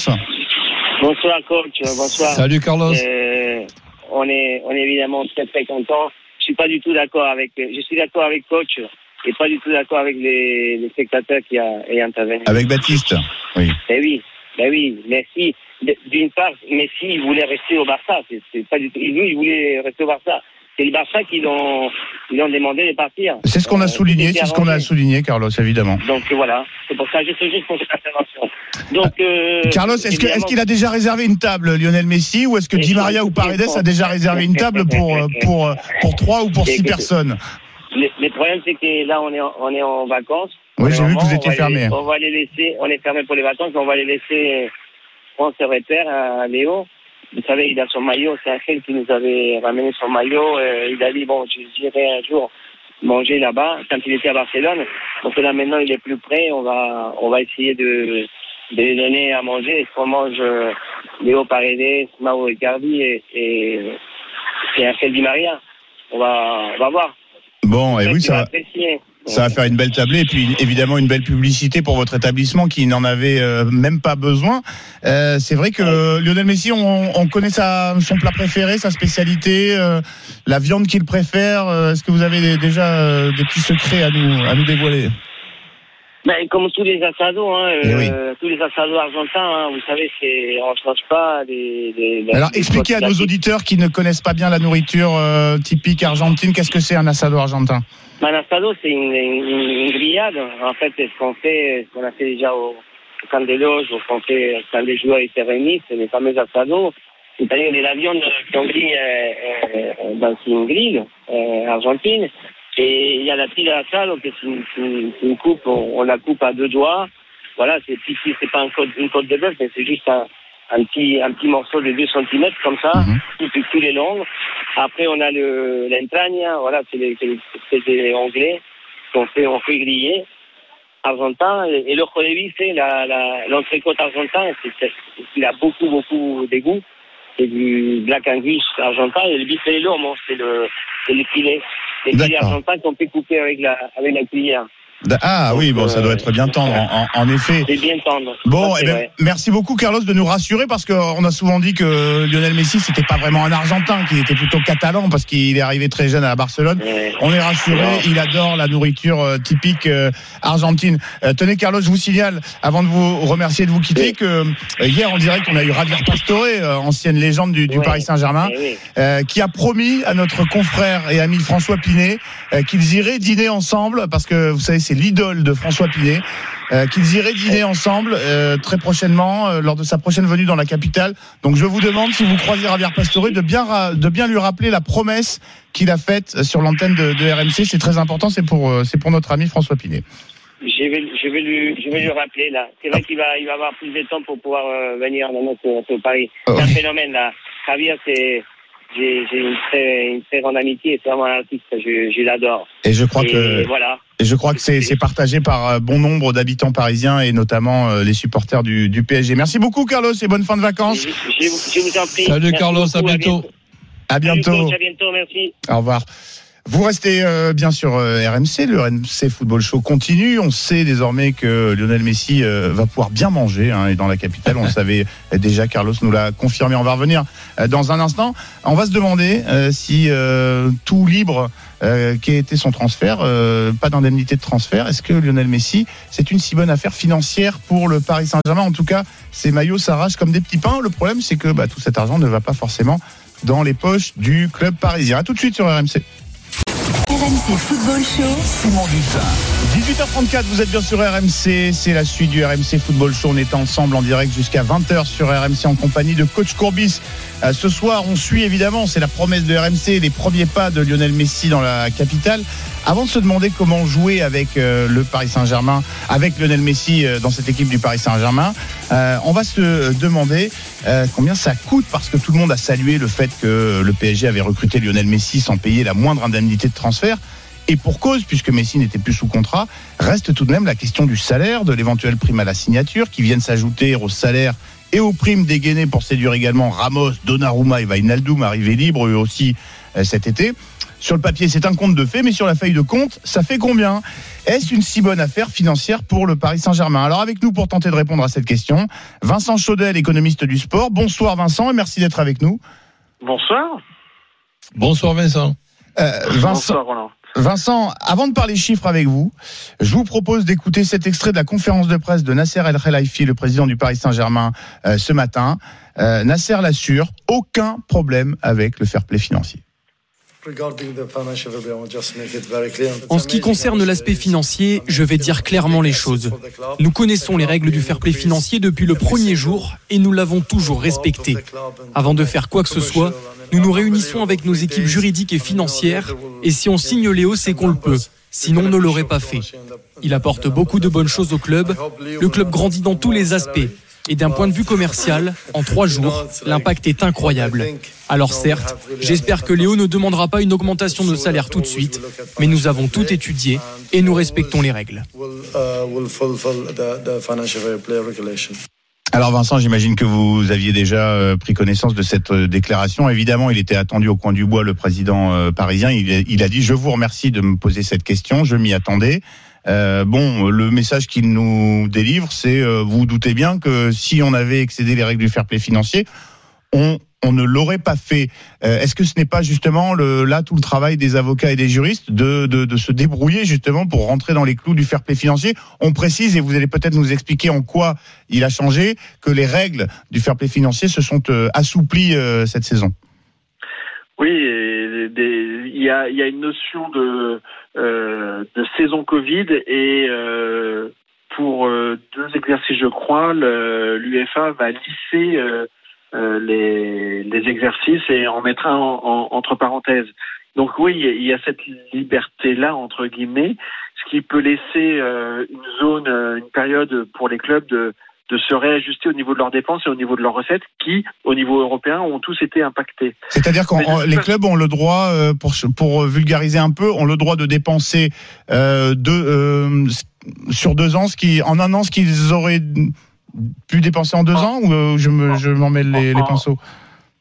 Bonsoir coach, bonsoir. Salut, Carlos. Euh, on est on est évidemment très très content. Je suis pas du tout d'accord avec je suis d'accord avec coach et pas du tout d'accord avec les, les spectateurs qui a et intervenu. Avec Baptiste. Oui. Eh oui, ben oui, Messi. d- D'une part, Messi il voulait rester au Barça. C'est pas du tout. Lui, il voulait rester au Barça. C'est le Barça qui l'ont demandé de partir. C'est ce qu'on a Euh, souligné, c'est ce qu'on a souligné, Carlos, évidemment. Donc voilà, c'est pour ça que je suis juste pour cette intervention. Donc euh, Carlos, est-ce que- est-ce évidemment- qu'il a déjà réservé une table, Lionel Messi, ou est-ce que Di Maria ou Paredes a déjà réservé une table pour pour pour trois ou pour six Écoute, personnes? Le, le problème, c'est que là, on est en, on est en vacances. Oui, j'ai vu que vous étiez on va les- fermé. on va les laisser, on est fermé pour les vacances, mais on va les laisser prendre ses repères à Léo. Vous savez, il a son maillot, c'est Angel qui nous avait ramené son maillot. euh, il a dit, bon, je j'irai un jour manger là-bas quand il était à Barcelone. Donc là, maintenant, il est plus près. On va, on va essayer de, de lui donner à manger. Est-ce qu'on mange euh, Léo Paredes, Mauro Icardi et, et, et Angel Di Maria on va, on va voir. Bon, et oui, ça va. apprécier. Ça va faire une belle tablée et puis évidemment une belle publicité pour votre établissement qui n'en avait euh, même pas besoin. Euh, c'est vrai que euh, Lionel Messi, on, on connaît sa, son plat préféré, sa spécialité, euh, la viande qu'il préfère. Est-ce que vous avez déjà des petits secrets à nous, à nous dévoiler? Ben, comme tous les assados, hein, Eh oui. euh, tous les assados argentins, hein, vous savez, c'est on change pas des. des- des- Alors des expliquez à nos auditeurs qui ne connaissent pas bien la nourriture euh, typique argentine, qu'est-ce que c'est un asado argentin? Un assado, c'est une, une, une grillade. En fait, c'est ce qu'on fait, ce qu'on a fait déjà au, au camp des loges, ce qu'on fait quand les joueurs étaient réunis, c'est les fameux assados. C'est-à-dire de la viande qu'on grille euh, euh, dans une grille argentine. Et il y a la pile que c'est une, c'est une- c'est une coupe, on, on la coupe à deux doigts. Voilà, c'est ici, c'est pas un côte, une côte de bœuf, mais c'est juste un, un petit, un petit morceau de 2 cm comme ça, tout, tout, tout les. Après, on a le, l'entraña, voilà, c'est les, anglais qu'on fait, on fait griller argentin. Et, et le jolevi, c'est la, la, l'entrecôte argentin, c'est, il a beaucoup, beaucoup de goût. c'est du black angus argentin et le lourd, c'est le, c'est le filet. Les filets D'accord. argentins qu'on peut couper avec la, avec la cuillère. Ah oui, bon, ça doit être bien tendre, en, en- effet. C'est bien tendre. Bon, eh ben, merci beaucoup Carlos de nous rassurer parce qu'on a souvent dit que Lionel Messi c'était pas vraiment un Argentin, qu'il était plutôt catalan parce qu'il est arrivé très jeune à Barcelone. Ouais. On est rassuré, il adore la nourriture euh, typique euh, argentine. Euh, tenez Carlos, je vous signale avant de vous remercier de vous quitter que euh, hier en direct on a eu Javier Pastore, euh, ancienne légende du, du Ouais. Paris Saint-Germain, Eh oui. euh, qui a promis à notre confrère et ami François Pinet euh, qu'ils iraient dîner ensemble parce que vous savez c'est l'idole de François Pinet euh, qu'ils iraient dîner ensemble euh, très prochainement euh, lors de sa prochaine venue dans la capitale. Donc je vous demande si vous croisez Javier Pastore de bien de bien lui rappeler la promesse qu'il a faite sur l'antenne de, de RMC. C'est très important, c'est pour c'est pour notre ami François Pinet. Je vais, je vais lui, je vais lui rappeler là. C'est vrai qu'il va, il va avoir plus de temps pour pouvoir venir dans notre, Paris. Oh, C'est un oui. phénomène là. Javier, c'est, j'ai, une très, une très grande amitié. C'est vraiment un artiste. Je, je l'adore. Et je crois Et que voilà. et je crois que c'est partagé par euh, bon nombre d'habitants parisiens et notamment euh, les supporters du, du PSG. Merci beaucoup Carlos et bonne fin de vacances. je, je vous en prie. Salut Merci Carlos, à bientôt. À bientôt. À bientôt. Merci. Au revoir. Vous restez euh, bien sûr euh, RMC, le RMC Football Show continue. On sait désormais que Lionel Messi euh, va pouvoir bien manger hein, et dans la capitale. On le savait déjà, Carlos nous l'a confirmé. On va revenir euh, dans un instant. On va se demander euh, si euh, tout libre euh, qui a été son transfert, euh, pas d'indemnité de transfert. Est-ce que Lionel Messi, c'est une si bonne affaire financière pour le Paris Saint-Germain? En tout cas, ses maillots s'arrachent comme des petits pains. Le problème, c'est que bah, tout cet argent ne va pas forcément dans les poches du club parisien. À tout de suite sur RMC. Football Show. Simon Dutin. 18h34, vous êtes bien sur RMC, c'est la suite du RMC Football Show. On est ensemble en direct jusqu'à 20h sur RMC en compagnie de Coach Courbis. Euh, ce soir, on suit évidemment, c'est la promesse de RMC, les premiers pas de Lionel Messi dans la capitale. Avant de se demander comment jouer avec euh, le Paris Saint-Germain, avec Lionel Messi euh, dans cette équipe du Paris Saint-Germain, on va se demander combien ça coûte parce que tout le monde a salué le fait que le PSG avait recruté Lionel Messi sans payer la moindre indemnité de transfert. Et pour cause, puisque Messi n'était plus sous contrat, reste tout de même la question du salaire, de l'éventuelle prime à la signature, qui viennent s'ajouter au salaire et aux primes dégainées pour séduire également Ramos, Donnarumma et Wijnaldum, arrivés libres eux aussi euh, cet été. Sur le papier, c'est un compte de fait, mais sur la feuille de compte, ça fait combien? Est-ce une si bonne affaire financière pour le Paris Saint-Germain? Alors avec nous pour tenter de répondre à cette question, Vincent Chaudel, économiste du sport. Bonsoir Vincent et merci d'être avec nous. Bonsoir. Bonsoir Vincent. Euh, Vincent, Bonsoir Roland. Vincent, avant de parler chiffres avec vous, je vous propose d'écouter cet extrait de la conférence de presse de Nasser El Khelaifi, le président du Paris Saint-Germain, euh, ce matin. Euh, Nasser l'assure, aucun problème avec le fair play financier. En ce qui concerne l'aspect financier, je vais dire clairement les choses. Nous connaissons les règles du fair play financier depuis le premier jour et nous l'avons toujours respecté. Avant de faire quoi que ce soit, nous nous réunissons avec nos équipes juridiques et financières et si on signe Léo, c'est qu'on le peut. Sinon, on ne l'aurait pas fait. Il apporte beaucoup de bonnes choses au club. Le club grandit dans tous les aspects. Et d'un point de vue commercial, en trois jours, l'impact est incroyable. Alors certes, j'espère que Léo ne demandera pas une augmentation de salaire tout de suite, mais nous avons tout étudié et nous respectons les règles. Alors Vincent, j'imagine que vous aviez déjà euh, pris connaissance de cette euh, déclaration. Évidemment, il était attendu au coin du bois, le président euh, parisien. Il, il a dit, je vous remercie de me poser cette question, je m'y attendais. Euh, bon, le message qu'il nous délivre, c'est, euh, vous, doutez bien que si on avait excédé les règles du fair play financier, on, on ne l'aurait pas fait. Euh, Est-ce que ce n'est pas justement le, là tout le travail des avocats et des juristes de, de, de se débrouiller justement pour rentrer dans les clous du fair play financier? On précise, et vous allez peut-être nous expliquer en quoi il a changé, que les règles du fair play financier se sont euh, assouplies euh, cette saison. Oui, il y a, y a une notion de, de saison Covid et euh, pour euh, deux exercices, je crois, l'UEFA va lisser euh, euh, les, les exercices et en mettra en, en- entre parenthèses. Donc oui, il y a- cette liberté-là, entre guillemets, ce qui peut laisser euh, une zone, euh, une période pour les clubs de, de se réajuster au niveau de leurs dépenses et au niveau de leurs recettes qui, au niveau européen, ont tous été impactés. C'est-à-dire que les clubs ont le droit, euh, pour, pour vulgariser un peu, ont le droit de dépenser euh, deux, euh, sur deux ans, ce qui, en un an, ce qu'ils auraient pu dépenser en deux ans, ou je me- je m'en mêle les, les pinceaux?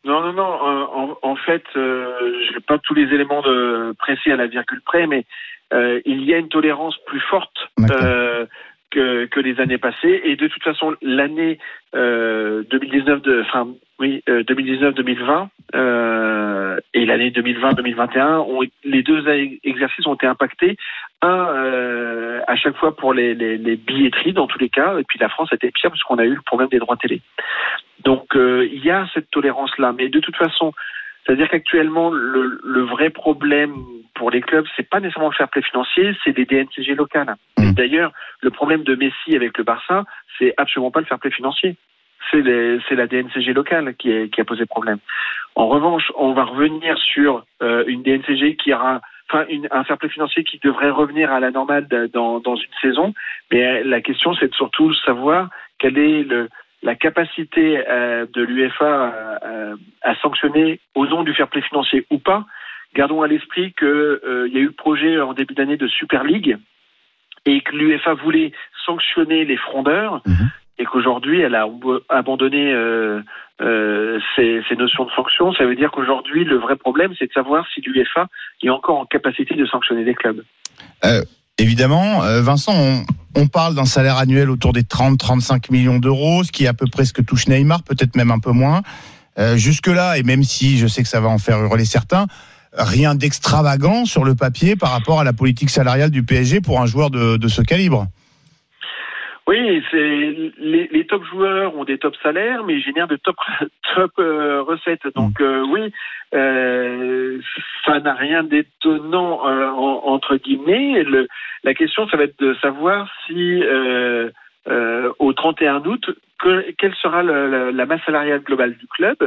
Non, non, non. en, en fait, euh, je n'ai pas tous les éléments de, précis à la virgule près, mais euh, il y a une tolérance plus forte euh, que, que les années passées. Et de toute façon, l'année euh, 2019, de, enfin, oui, euh, 2019-2020 euh, et l'année 2020-2021, ont- les deux exercices ont été impactés. Un euh, à chaque fois pour les, les, les billetteries dans tous les cas, et puis la France a été pire parce qu'on a eu le problème des droits télé. Donc euh, il y a cette tolérance-là, mais de toute façon, c'est-à-dire qu'actuellement le, le vrai problème pour les clubs, c'est pas nécessairement le fair play financier, c'est des DNCG locales. Et D'ailleurs, le problème de Messi avec le Barça, c'est absolument pas le fair play financier. C'est la DNCG locale qui, est- qui a posé problème. En revanche, on va revenir sur euh, une DNCG qui aura, enfin, une- un fair play financier qui devrait revenir à la normale dans, dans une saison. Mais euh, la question, c'est de surtout savoir quelle est le, la capacité euh, de l'UEFA euh, à sanctionner au nom du fair play financier ou pas. Gardons à l'esprit qu'il y a eu le projet en début d'année de Super League et que l'UEFA voulait sanctionner les frondeurs et qu'aujourd'hui elle a ab- abandonné euh, euh, ces, ces notions de sanction. Ça veut dire qu'aujourd'hui le vrai problème c'est de savoir si l'UEFA est encore en capacité de sanctionner les clubs. Euh, évidemment, euh, Vincent, on, parle d'un salaire annuel autour des 30-35 millions d'euros, ce qui est à peu près ce que touche Neymar, peut-être même un peu moins. Euh, Jusque-là, et même si je sais que ça va en faire hurler certains, rien d'extravagant sur le papier par rapport à la politique salariale du PSG pour un joueur de ce calibre. Oui, c'est les, les top joueurs ont des top salaires, mais ils génèrent de top top euh, recettes. Donc euh, oui, euh, ça n'a rien d'étonnant euh, en- entre guillemets. Le- la question, ça va être de savoir si euh, euh, au 31 août, que- quelle sera le- la, la masse salariale globale du club.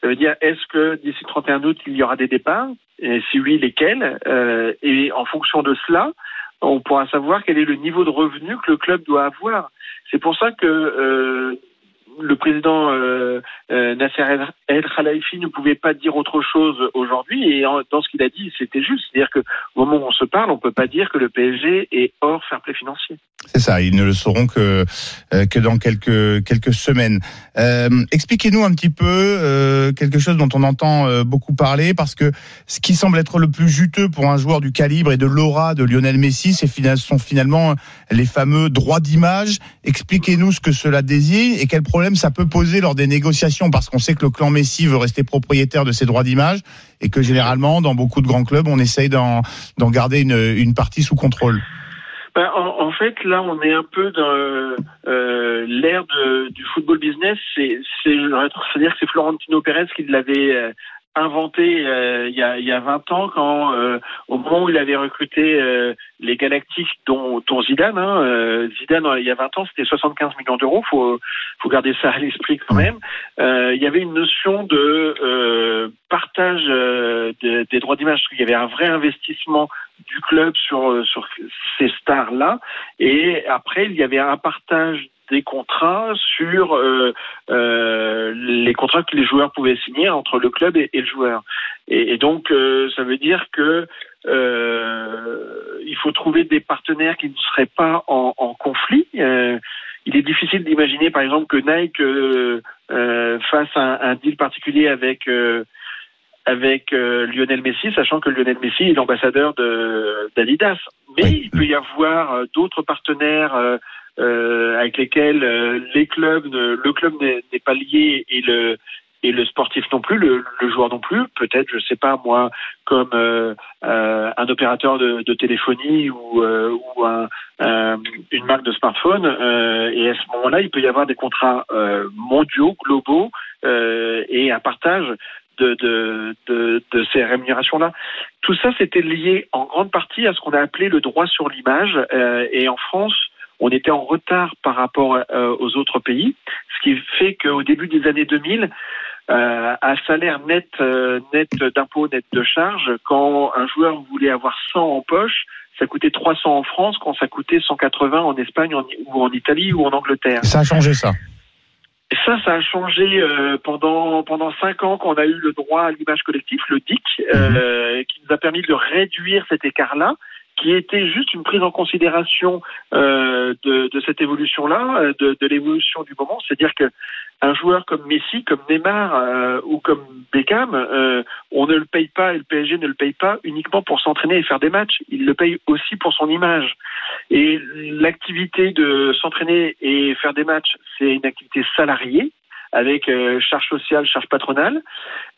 Ça veut dire, est-ce que d'ici le 31 août, il y aura des départs? Et si oui, lesquels? Euh, Et en fonction de cela, on pourra savoir quel est le niveau de revenu que le club doit avoir. C'est pour ça que euh, le président euh, euh, Nasser El- Khalifi ne pouvait pas dire autre chose aujourd'hui et dans ce qu'il a dit, c'était juste. C'est-à-dire que au moment où on se parle, on peut pas dire que le PSG est hors fair play financier. C'est ça, ils ne le sauront que euh, dans quelques quelques semaines. Euh, Expliquez-nous un petit peu euh, quelque chose dont on entend beaucoup parler, parce que ce qui semble être le plus juteux pour un joueur du calibre et de l'aura de Lionel Messi, fina- sont finalement les fameux droits d'image. Expliquez-nous ce que cela désigne et quel problème ça peut poser lors des négociations, parce qu'on sait que le clan Messi veut rester propriétaire de ses droits d'image et que généralement, dans beaucoup de grands clubs, on essaye d'en garder une, partie sous contrôle. Ben, en, fait, là, on est un peu dans euh, l'ère de- du football business. C'est, c'est, c'est-à-dire c'est Florentino Pérez qui l'avait euh, inventé euh, il, y a, il y a 20 ans, quand euh, au moment où il avait recruté euh, les Galactiques, dont, dont Zidane. Hein, euh, Zidane, il y a 20 ans, c'était 75 millions d'euros. Faut, faut garder ça à l'esprit quand même. Euh, il y avait une notion de euh, partage euh, de- des droits d'image, parce qu'il y avait un vrai investissement du club sur euh, sur ces stars là et après il y avait un partage des contrats sur euh, euh, les contrats que les joueurs pouvaient signer entre le club et, et le joueur. Et, et donc euh, ça veut dire que euh, il faut trouver des partenaires qui ne seraient pas en, en conflit. Euh, il est difficile d'imaginer par exemple que Nike euh, fasse un, un deal particulier avec euh, avec euh, Lionel Messi, sachant que Lionel Messi est l'ambassadeur de d'Adidas. Mais il peut y avoir euh, d'autres partenaires avec lesquels euh, les clubs, le club n'est pas lié et le et le sportif non plus, le, le joueur non plus. Peut-être, je sais pas moi, comme euh, euh, un opérateur de, de téléphonie ou, euh, ou un, un- une marque de smartphone. euh, et à ce moment-là, il peut y avoir des contrats euh, mondiaux, globaux euh, et un partage de, de, de, de ces rémunérations-là. Tout ça, c'était lié en grande partie à ce qu'on a appelé le droit sur l'image. euh, et en France, on était en retard par rapport euh, aux autres pays, ce qui fait qu'au début des années 2000, euh, un salaire net, euh, net d'impôts, net de charges, quand un joueur voulait avoir 100 en poche, ça coûtait 300 en France, quand ça coûtait 180 en Espagne en- ou en Italie ou en Angleterre. Ça a changé ça. Ça, ça a changé euh, pendant pendant cinq ans qu'on a eu le droit à l'image collective, le DIC, euh, qui nous a permis de réduire cet écart-là, qui était juste une prise en considération euh, de, cette évolution-là, euh, de, l'évolution du moment. C'est-à-dire que un joueur comme Messi, comme Neymar euh, ou comme Beckham, on ne le paye pas et le PSG ne le paye pas uniquement pour s'entraîner et faire des matchs. Il le paye aussi pour son image. Et l'activité de s'entraîner et faire des matchs, c'est une activité salariée avec euh, charge sociale, charge patronale,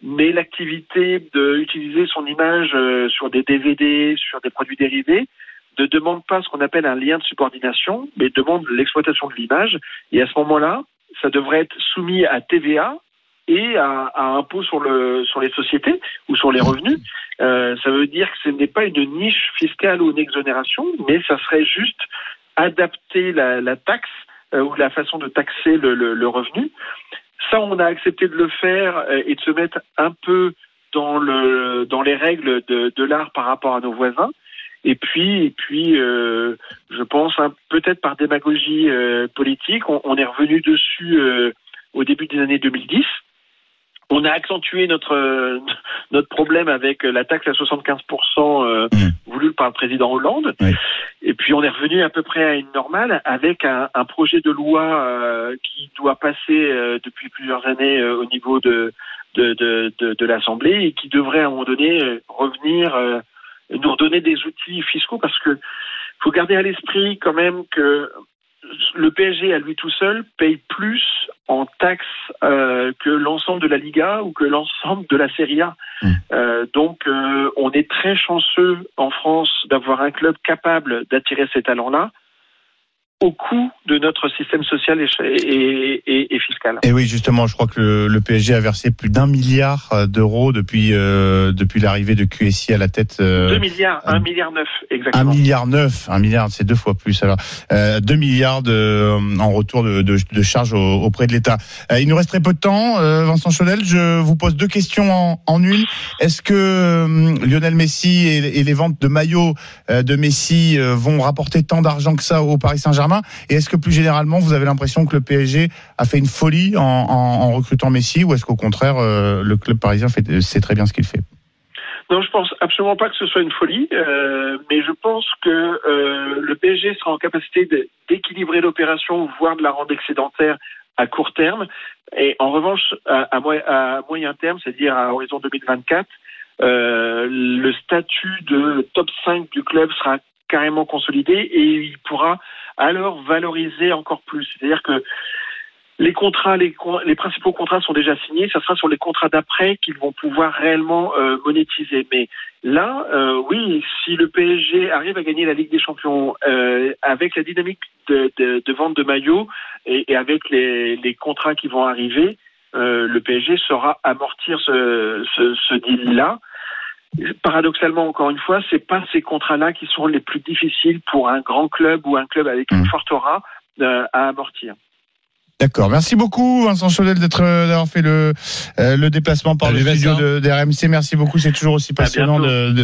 mais l'activité d'utiliser son image euh, sur des DVD, sur des produits dérivés, ne demande pas ce qu'on appelle un lien de subordination, mais demande l'exploitation de l'image. Et à ce moment-là, ça devrait être soumis à TVA et à, à impôt sur, le, sur les sociétés ou sur les revenus. Euh, ça veut dire que ce n'est pas une niche fiscale ou une exonération, mais ça serait juste adapter la, la taxe ou la façon de taxer le, le, le, revenu. Ça, on a accepté de le faire euh, et de se mettre un peu dans, le, dans les règles de, de l'art par rapport à nos voisins. Et puis, et puis, euh, je pense hein, peut-être par démagogie euh, politique, on, on, est revenu dessus euh, au début des années 2010. On a accentué notre notre problème avec la taxe à 75% euh, mmh. voulue par le président Hollande. Oui. Et puis on est revenu à peu près à une normale avec un, projet de loi euh, qui doit passer euh, depuis plusieurs années au niveau de de, de, de, de l'Assemblée et qui devrait à un moment donné revenir nous redonner des outils fiscaux parce que faut garder à l'esprit quand même que le PSG à lui tout seul paye plus en taxes euh, que l'ensemble de la Liga ou que l'ensemble de la Serie A. Mmh. Euh, donc euh, on est très chanceux en France d'avoir un club capable d'attirer ces talents-là au coût de notre système social et, et, et, et, fiscal. Et oui, justement, je crois que le, le PSG a versé plus d'un milliard d'euros depuis euh, depuis l'arrivée de QSI à la tête. Euh, 2 milliards, 1 milliard neuf, exactement. 1 milliard neuf, 1 milliard, c'est deux fois plus. Alors, euh, 2 milliards de, en retour de, de, de charges auprès de l'État. Euh, il nous reste très peu de temps, euh, Vincent Chaudel. Je vous pose deux questions en, en une. Est-ce que euh, Lionel Messi et, et, les ventes de maillots de Messi vont rapporter tant d'argent que ça au Paris Saint-Germain? Et est-ce que plus généralement, vous avez l'impression que le PSG a fait une folie en, en, en recrutant Messi ou est-ce qu'au contraire, euh, le club parisien fait, sait très bien ce qu'il fait? Non, je pense absolument pas que ce soit une folie, euh, mais je pense que euh, le PSG sera en capacité d'équilibrer l'opération, voire de la rendre excédentaire à court terme. Et en revanche, à, à, à moyen terme, c'est-à-dire à horizon 2024, euh, le statut de top 5 du club sera carrément consolidé et il pourra alors valoriser encore plus. C'est-à-dire que les contrats, les, les, principaux contrats sont déjà signés. Ça sera sur les contrats d'après qu'ils vont pouvoir réellement euh, monétiser. Mais là, euh, oui, si le PSG arrive à gagner la Ligue des Champions euh, avec la dynamique de, vente de maillots et, avec les, contrats qui vont arriver, le PSG saura amortir ce, ce, ce deal-là. Paradoxalement, encore une fois, c'est pas ces contrats-là qui sont les plus difficiles pour un grand club ou un club avec une forte aura euh, à amortir. D'accord. Merci beaucoup, Vincent Chaudel, d'être d'avoir fait le euh, le déplacement par le studio de, de, RMC. Merci beaucoup. C'est toujours aussi passionnant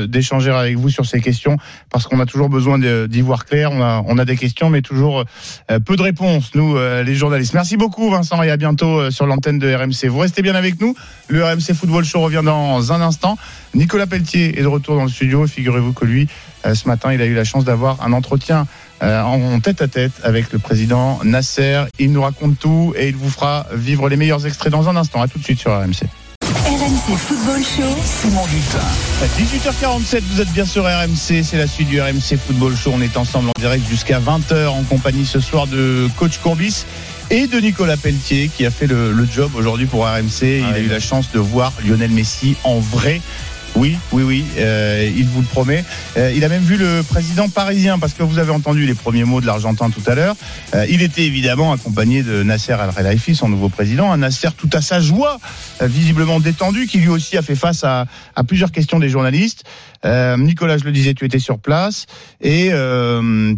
d'échanger avec vous sur ces questions parce qu'on a toujours besoin d'y voir clair. On a on a des questions, mais toujours euh, peu de réponses. Nous, euh, les journalistes. Merci beaucoup, Vincent, et à bientôt euh, sur l'antenne de RMC. Vous restez bien avec nous. Le RMC Football Show revient dans un instant. Nicolas Pelletier est de retour dans le studio. Figurez-vous que lui, euh, ce matin, il a eu la chance d'avoir un entretien euh, en tête à tête avec le président Nasser. Il nous raconte tout et il vous fera vivre les meilleurs extraits dans un instant. À tout de suite sur RMC. RMC Football Show. Simon Dutin. 18h47, vous êtes bien sur RMC. C'est la suite du RMC Football Show. On est ensemble en direct jusqu'à 20h en compagnie ce soir de coach Courbis et de Nicolas Pelletier qui a fait le, le job aujourd'hui pour RMC. Il ah, a eu la chance de voir Lionel Messi en vrai oui, oui, oui, euh, il vous le promet. Euh, il a même vu le président parisien, parce que vous avez entendu les premiers mots de l'Argentin tout à l'heure. Euh, il était évidemment accompagné de Nasser Al-Khelaifi, son nouveau président. Un Nasser tout à sa joie, euh, visiblement détendu, qui lui aussi a fait face à, à plusieurs questions des journalistes. Euh, Nicolas, je le disais, tu étais sur place et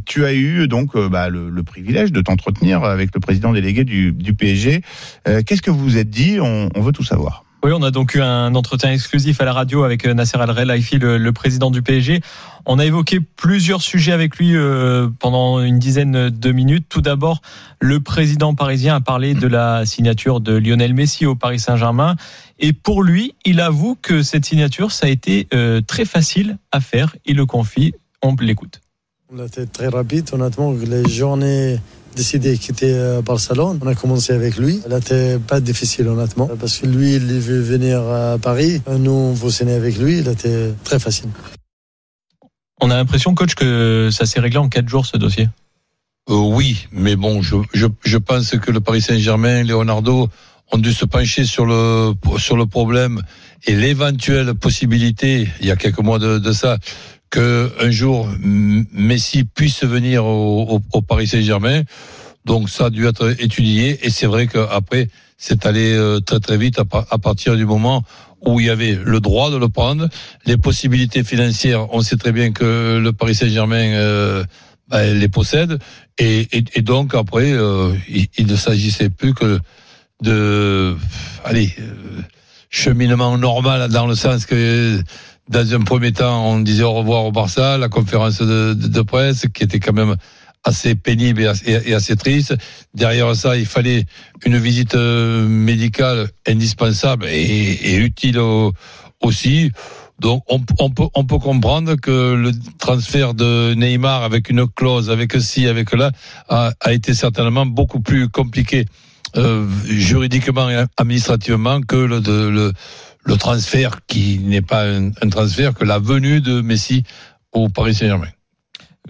tu as eu donc bah, le, le, privilège de t'entretenir avec le président délégué du, du PSG. Qu'est-ce que vous vous êtes dit? On, on veut tout savoir. Oui, on a donc eu un entretien exclusif à la radio avec euh, Nasser Al-Relaifi, le, le, président du PSG. On a évoqué plusieurs sujets avec lui euh, pendant une dizaine de minutes. Tout d'abord, le président parisien a parlé de la signature de Lionel Messi au Paris Saint-Germain. Et pour lui, il avoue que cette signature, ça a été euh, très facile à faire. Il le confie On l'écoute. On a été très rapide, honnêtement. Les journées décidé de quitter euh, Barcelone. On a commencé avec lui. Elle n'était pas difficile, honnêtement, parce que lui, il veut venir à Paris. Nous, on voulait avec lui. Il était très facile. On a l'impression, coach, que ça s'est réglé en quatre jours, ce dossier. Euh, oui, mais bon, je, je, je pense que le Paris Saint-Germain, Leonardo, ont dû se pencher sur le sur le problème et l'éventuelle possibilité, il y a quelques mois de, de ça, que un jour Messi puisse venir au, au, au Paris Saint-Germain. Donc ça a dû être étudié et c'est vrai qu'après c'est allé euh, très très vite à, partir du moment où il y avait le droit de le prendre, les possibilités financières. On sait très bien que le Paris Saint-Germain euh, ben, les possède et, et, et donc après euh, il, il, ne s'agissait plus que de allez euh, cheminement normal dans le sens que dans un premier temps, on disait au revoir au Barça, la conférence de, presse qui était quand même assez pénible et assez, triste. Derrière ça, il fallait une visite euh, médicale indispensable et, utile aussi. Donc on, peut, on peut comprendre que le transfert de Neymar avec une clause, avec ci, avec là, a, a été certainement beaucoup plus compliqué euh, juridiquement et administrativement que le, le le transfert qui n'est pas un, transfert que la venue de Messi au Paris Saint-Germain.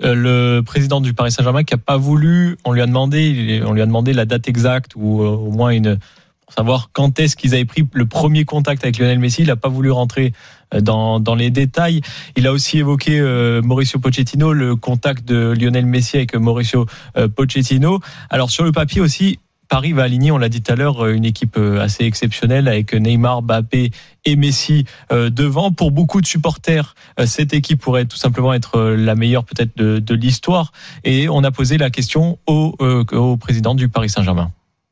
Euh, le président du Paris Saint-Germain qui a pas voulu, on lui a demandé, on lui a demandé la date exacte ou euh, au moins une pour savoir quand est-ce qu'ils avaient pris le premier contact avec Lionel Messi. Il n'a pas voulu rentrer euh, dans, les détails. Il a aussi évoqué Mauricio Pochettino, le contact de Lionel Messi avec Mauricio euh, Pochettino. Alors sur le papier aussi, Paris va aligner, on l'a dit tout à l'heure, une équipe assez exceptionnelle avec Neymar, Mbappé et Messi devant. Pour beaucoup de supporters, cette équipe pourrait tout simplement être la meilleure peut-être de, l'histoire. Et on a posé la question au, président du Paris Saint-Germain.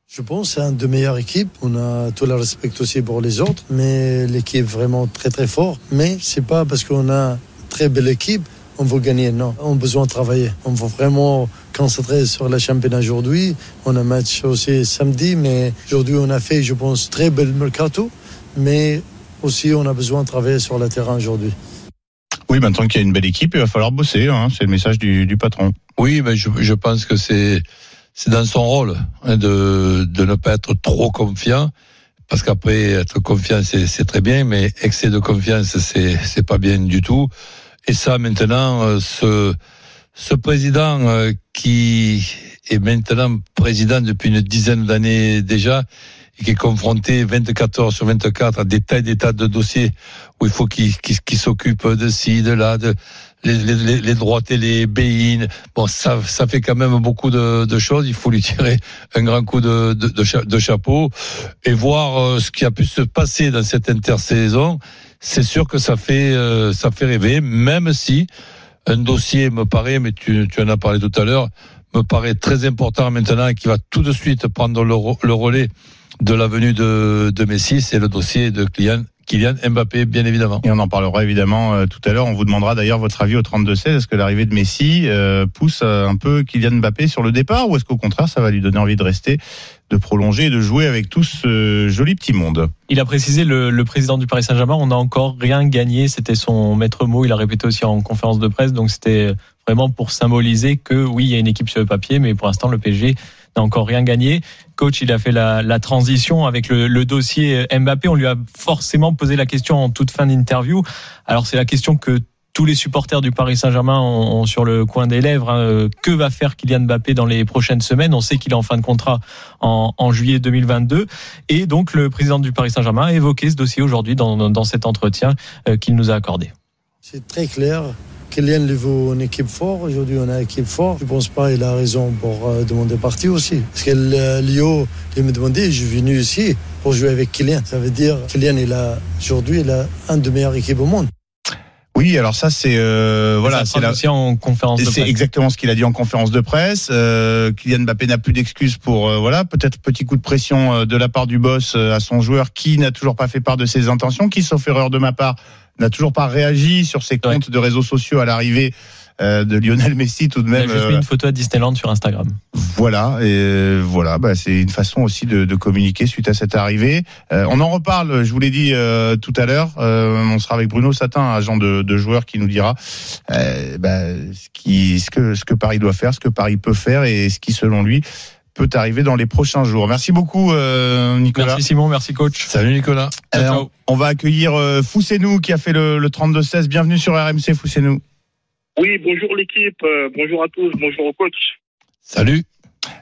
Je pense c'est une des meilleures équipes. On a tout le respect aussi pour les autres, mais l'équipe vraiment très très fort. Mais c'est pas parce qu'on a une très belle équipe on veut gagner. Non, on a besoin de travailler. On veut vraiment concentrer sur le championnat aujourd'hui. On a un match aussi samedi, mais aujourd'hui on a fait, je pense, très bel mercato. Mais aussi on a besoin de travailler sur le terrain aujourd'hui. Oui, maintenant qu'il y a une belle équipe, il va falloir bosser. Hein. C'est le message du, du patron. Oui, mais je, je pense que c'est c'est dans son rôle hein, de, de ne pas être trop confiant. Parce qu'après, être confiant, c'est très bien, mais excès de confiance, c'est c'est pas bien du tout. Et ça, maintenant, euh, ce, ce président euh, qui est maintenant président depuis une dizaine d'années déjà, et qui est confronté 24 heures sur 24 à des tas et des tas de dossiers où il faut qu'il qu qu s'occupe de ci, de là, de les, les, les droits télé. Bon, ça, ça fait quand même beaucoup de, de, choses. Il faut lui tirer un grand coup de, de, de, de chapeau et voir euh, ce qui a pu se passer dans cette intersaison. C'est sûr que ça fait, euh, ça fait rêver, même si un dossier me paraît, mais tu, tu en as parlé tout à l'heure, me paraît très important maintenant et qui va tout de suite prendre le, le relais de la venue de, de Messi, c'est le dossier de Kylian, Kylian Mbappé, bien évidemment. Et on en parlera évidemment euh, tout à l'heure. On vous demandera d'ailleurs votre avis au 32-16. Est-ce que l'arrivée de Messi euh, pousse euh, un peu Kylian Mbappé sur le départ ou est-ce qu'au contraire ça va lui donner envie de rester, de prolonger et de jouer avec tout ce joli petit monde Il a précisé le, le président du Paris Saint-Germain, on n'a encore rien gagné. C'était son maître mot. Il a répété aussi en conférence de presse. Donc c'était vraiment pour symboliser que oui, il y a une équipe sur le papier, mais pour l'instant le PSG n'a encore rien gagné. Coach, il a fait la, la transition avec le, le, dossier Mbappé. On lui a forcément posé la question en toute fin d'interview. Alors c'est la question que tous les supporters du Paris Saint-Germain ont, ont, sur le coin des lèvres. Hein. Que va faire Kylian Mbappé dans les prochaines semaines On sait qu'il est en fin de contrat en, en, juillet 2022. Et donc le président du Paris Saint-Germain a évoqué ce dossier aujourd'hui dans, dans, cet entretien euh, qu'il nous a accordé. C'est très clair. Kylian il veut une équipe forte. Aujourd'hui, on a une équipe forte. Je pense pas qu'il a raison pour euh, demander partie aussi. Parce que euh, Lio, il me demandait, je suis venu ici pour jouer avec Kylian. Ça veut dire Kylian, il a aujourd'hui, il a un des meilleures équipes au monde. Oui, alors ça c'est euh, voilà, c'est la... en conférence. C'est exactement ce qu'il a dit en conférence de presse. Euh, Kylian Mbappé n'a plus d'excuses pour euh, voilà, peut-être petit coup de pression euh, de la part du boss euh, à son joueur qui n'a toujours pas fait part de ses intentions, qui sauf erreur de ma part n'a toujours pas réagi sur ses comptes ouais. de réseaux sociaux à l'arrivée de Lionel Messi tout de Il a même. juste euh, mis une photo à Disneyland sur Instagram. voilà, et euh, voilà, bah, c'est une façon aussi de, de communiquer suite à cette arrivée. Euh, on en reparle, je vous l'ai dit euh, tout à l'heure. Euh, on sera avec Bruno Satin, agent de, de joueur, qui nous dira euh, bah, ce, qui, ce que ce que Paris doit faire, ce que Paris peut faire et ce qui, selon lui, peut arriver dans les prochains jours. Merci beaucoup, euh, Nicolas. Merci Simon, merci coach. Salut Nicolas. Euh, Ciao, ciao. on, va accueillir euh, Fousseinou qui a fait le, le 32-16. Bienvenue sur RMC Fousseinou. Oui, bonjour l'équipe, euh, bonjour à tous, bonjour au coach. Salut.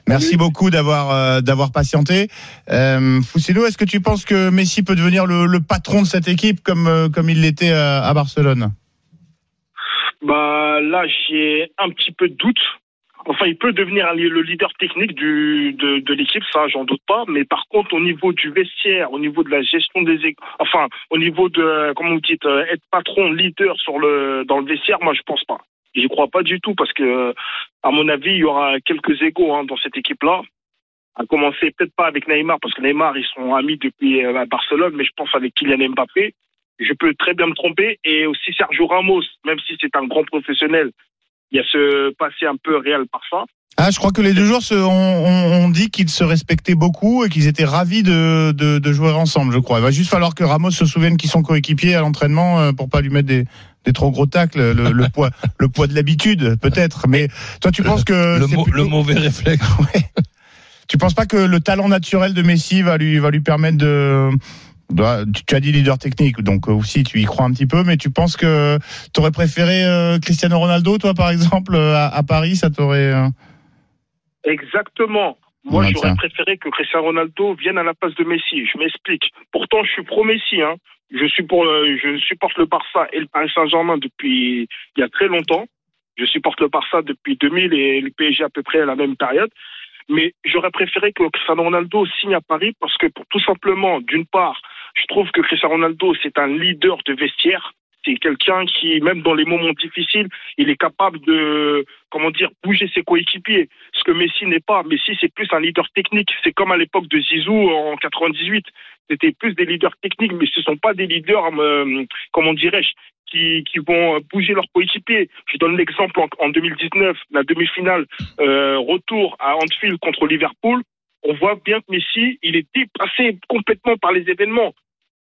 Merci beaucoup d'avoir euh, d'avoir patienté. Euh, est-ce que tu penses que Messi peut devenir le, le patron de cette équipe comme euh, comme il l'était à, à Barcelone? Bah là, j'ai un petit peu de doute. Enfin, il peut devenir le leader technique du, de, de l'équipe, ça, j'en doute pas. Mais par contre, au niveau du vestiaire, au niveau de la gestion des, enfin, au niveau de, comment vous dites, euh, être patron, leader sur le, dans le vestiaire, moi, je pense pas. J'y crois pas du tout parce que, à mon avis, il y aura quelques égaux hein, dans cette équipe-là. À commencer peut-être pas avec Neymar parce que Neymar, ils sont amis depuis euh, à Barcelone, mais je pense avec Kylian Mbappé. Je peux très bien me tromper. Et aussi Sergio Ramos, même si c'est un grand professionnel, il y a ce passé un peu réel par ça. Ah, je crois que les deux joueurs se, ont, ont- ont dit qu'ils se respectaient beaucoup et qu'ils étaient ravis de, de, de jouer ensemble. Je crois. Il va juste falloir que Ramos se souvienne qu'ils sont coéquipiers à l'entraînement euh, pour pas lui mettre des, des trop gros tacles, le, le poids, le poids de l'habitude, peut-être. Mais toi, tu penses que Le, c'est mo- plutôt- le mauvais réflexe. Tu penses pas que le talent naturel de Messi va lui va lui permettre de- tu- tu as dit leader technique, donc euh, aussi tu y crois un petit peu, mais tu penses que tu aurais préféré euh, Cristiano Ronaldo, toi par exemple, euh, à, Paris, ça t'aurait. Exactement. Moi, Ouais, j'aurais préféré que Cristiano Ronaldo vienne à la place de Messi. Je m'explique. Pourtant, je suis pro Messi. Hein. Je suis pour, je supporte le Barça et le Paris Saint-Germain depuis il y a très longtemps. Je supporte le Barça depuis 2000 et le PSG à peu près à la même période. Mais j'aurais préféré que Cristiano Ronaldo signe à Paris parce que pour tout simplement, d'une part, je trouve que Cristiano Ronaldo c'est un leader de vestiaire. C'est quelqu'un qui, même dans les moments difficiles, il est capable de, comment dire, bouger ses coéquipiers. Ce que Messi n'est pas. Messi, c'est plus un leader technique. C'est comme à l'époque de Zizou en 98. C'était plus des leaders techniques, mais ce sont pas des leaders, euh, comment dirais-je, qui, qui vont bouger leurs coéquipiers. Je donne l'exemple en, en 2019, la demi-finale, euh, retour à Anfield contre Liverpool. On voit bien que Messi, il est dépassé complètement par les événements.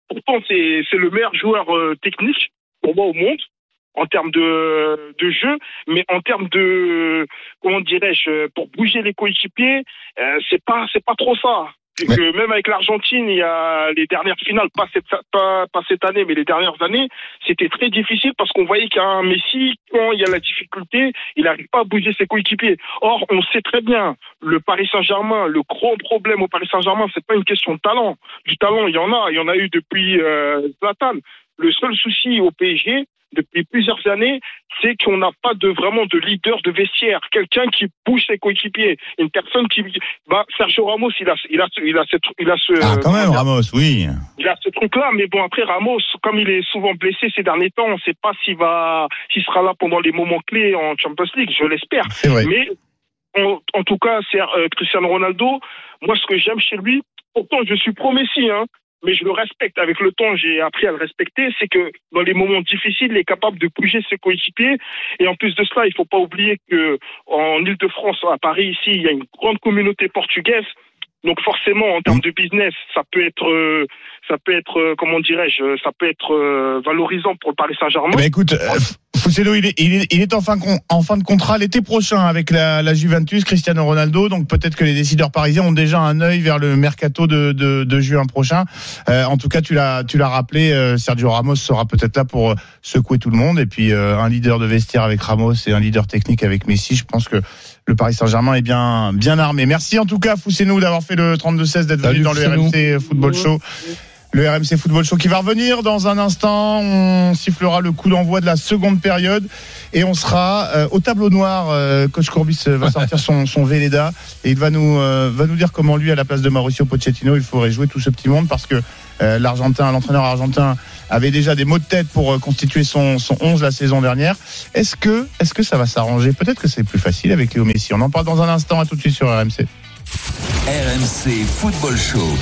Pourtant, c'est le meilleur joueur euh, technique pour moi au monde en termes de, de jeu, mais en termes de comment dirais-je pour bouger les coéquipiers, euh, c'est pas c'est pas trop ça. C'est que même avec l'Argentine, il y a les dernières finales, pas cette, pas, pas cette année, mais les dernières années, c'était très difficile parce qu'on voyait qu'un Messi, quand il y a la difficulté, il n'arrive pas à bouger ses coéquipiers. Or, on sait très bien, le Paris Saint-Germain, le gros problème au Paris Saint-Germain, c'est pas une question de talent. Du talent, il y en a, il y en a eu depuis euh, Zlatan. Le seul souci au PSG, depuis plusieurs années, c'est qu'on n'a pas de vraiment de leader de vestiaire, quelqu'un qui bouge ses coéquipiers, une personne qui, bah, Sergio Ramos, il a, il a, ce- il a, cette- il a ce, Ah, quand même, Ramos, oui. il a ce truc-là, mais bon, après, Ramos, comme il est souvent blessé ces derniers temps, on ne sait pas s'il va, s'il sera là pendant les moments clés en Champions League, je l'espère. Mais, en, en tout cas, c'est euh, Cristiano Ronaldo. Moi, ce que j'aime chez lui, pourtant, je suis pro-Messi, hein, mais je le respecte. Avec le temps, j'ai appris à le respecter. C'est que dans les moments difficiles, il est capable de bouger ses coéquipiers. Et en plus de cela, il faut pas oublier que en Ile-de-France, à Paris, ici, il y a une grande communauté portugaise. Donc forcément, en termes de business, ça peut être, euh, ça peut être, euh, comment dirais-je, ça peut être euh, valorisant pour le Paris Saint-Germain. Eh ben, écoute, euh, Fousselo, il est, il est, il est en, fin, en fin de contrat l'été prochain avec la, la Juventus, Cristiano Ronaldo. Donc peut-être que les décideurs parisiens ont déjà un œil vers le mercato de, de, de juin prochain. Euh, en tout cas, tu l'as, tu l'as rappelé, euh, Sergio Ramos sera peut-être là pour euh, secouer tout le monde. Et puis euh, un leader de vestiaire avec Ramos et un leader technique avec Messi. Je pense que le Paris Saint-Germain est bien, bien armé. Merci en tout cas, Fousseno, d'avoir fait le 32-16, d'être venu dans le. RMC Football Show. Le RMC Football Show qui va revenir dans un instant. On sifflera le coup d'envoi de la seconde période et on sera euh, au tableau noir. Euh, Coach Courbis euh, va sortir son, son Véleda et il va nous, euh, va nous dire comment lui, à la place de Mauricio Pochettino, il faudrait jouer tout ce petit monde parce que euh, l'Argentin, l'entraîneur argentin avait déjà des mots de tête pour euh, constituer son, son 11 la saison dernière. Est-ce que, est-ce que ça va s'arranger? Peut-être que c'est plus facile avec Léo Messi. On en parle dans un instant. À tout de suite sur RMC. RMC Football Show.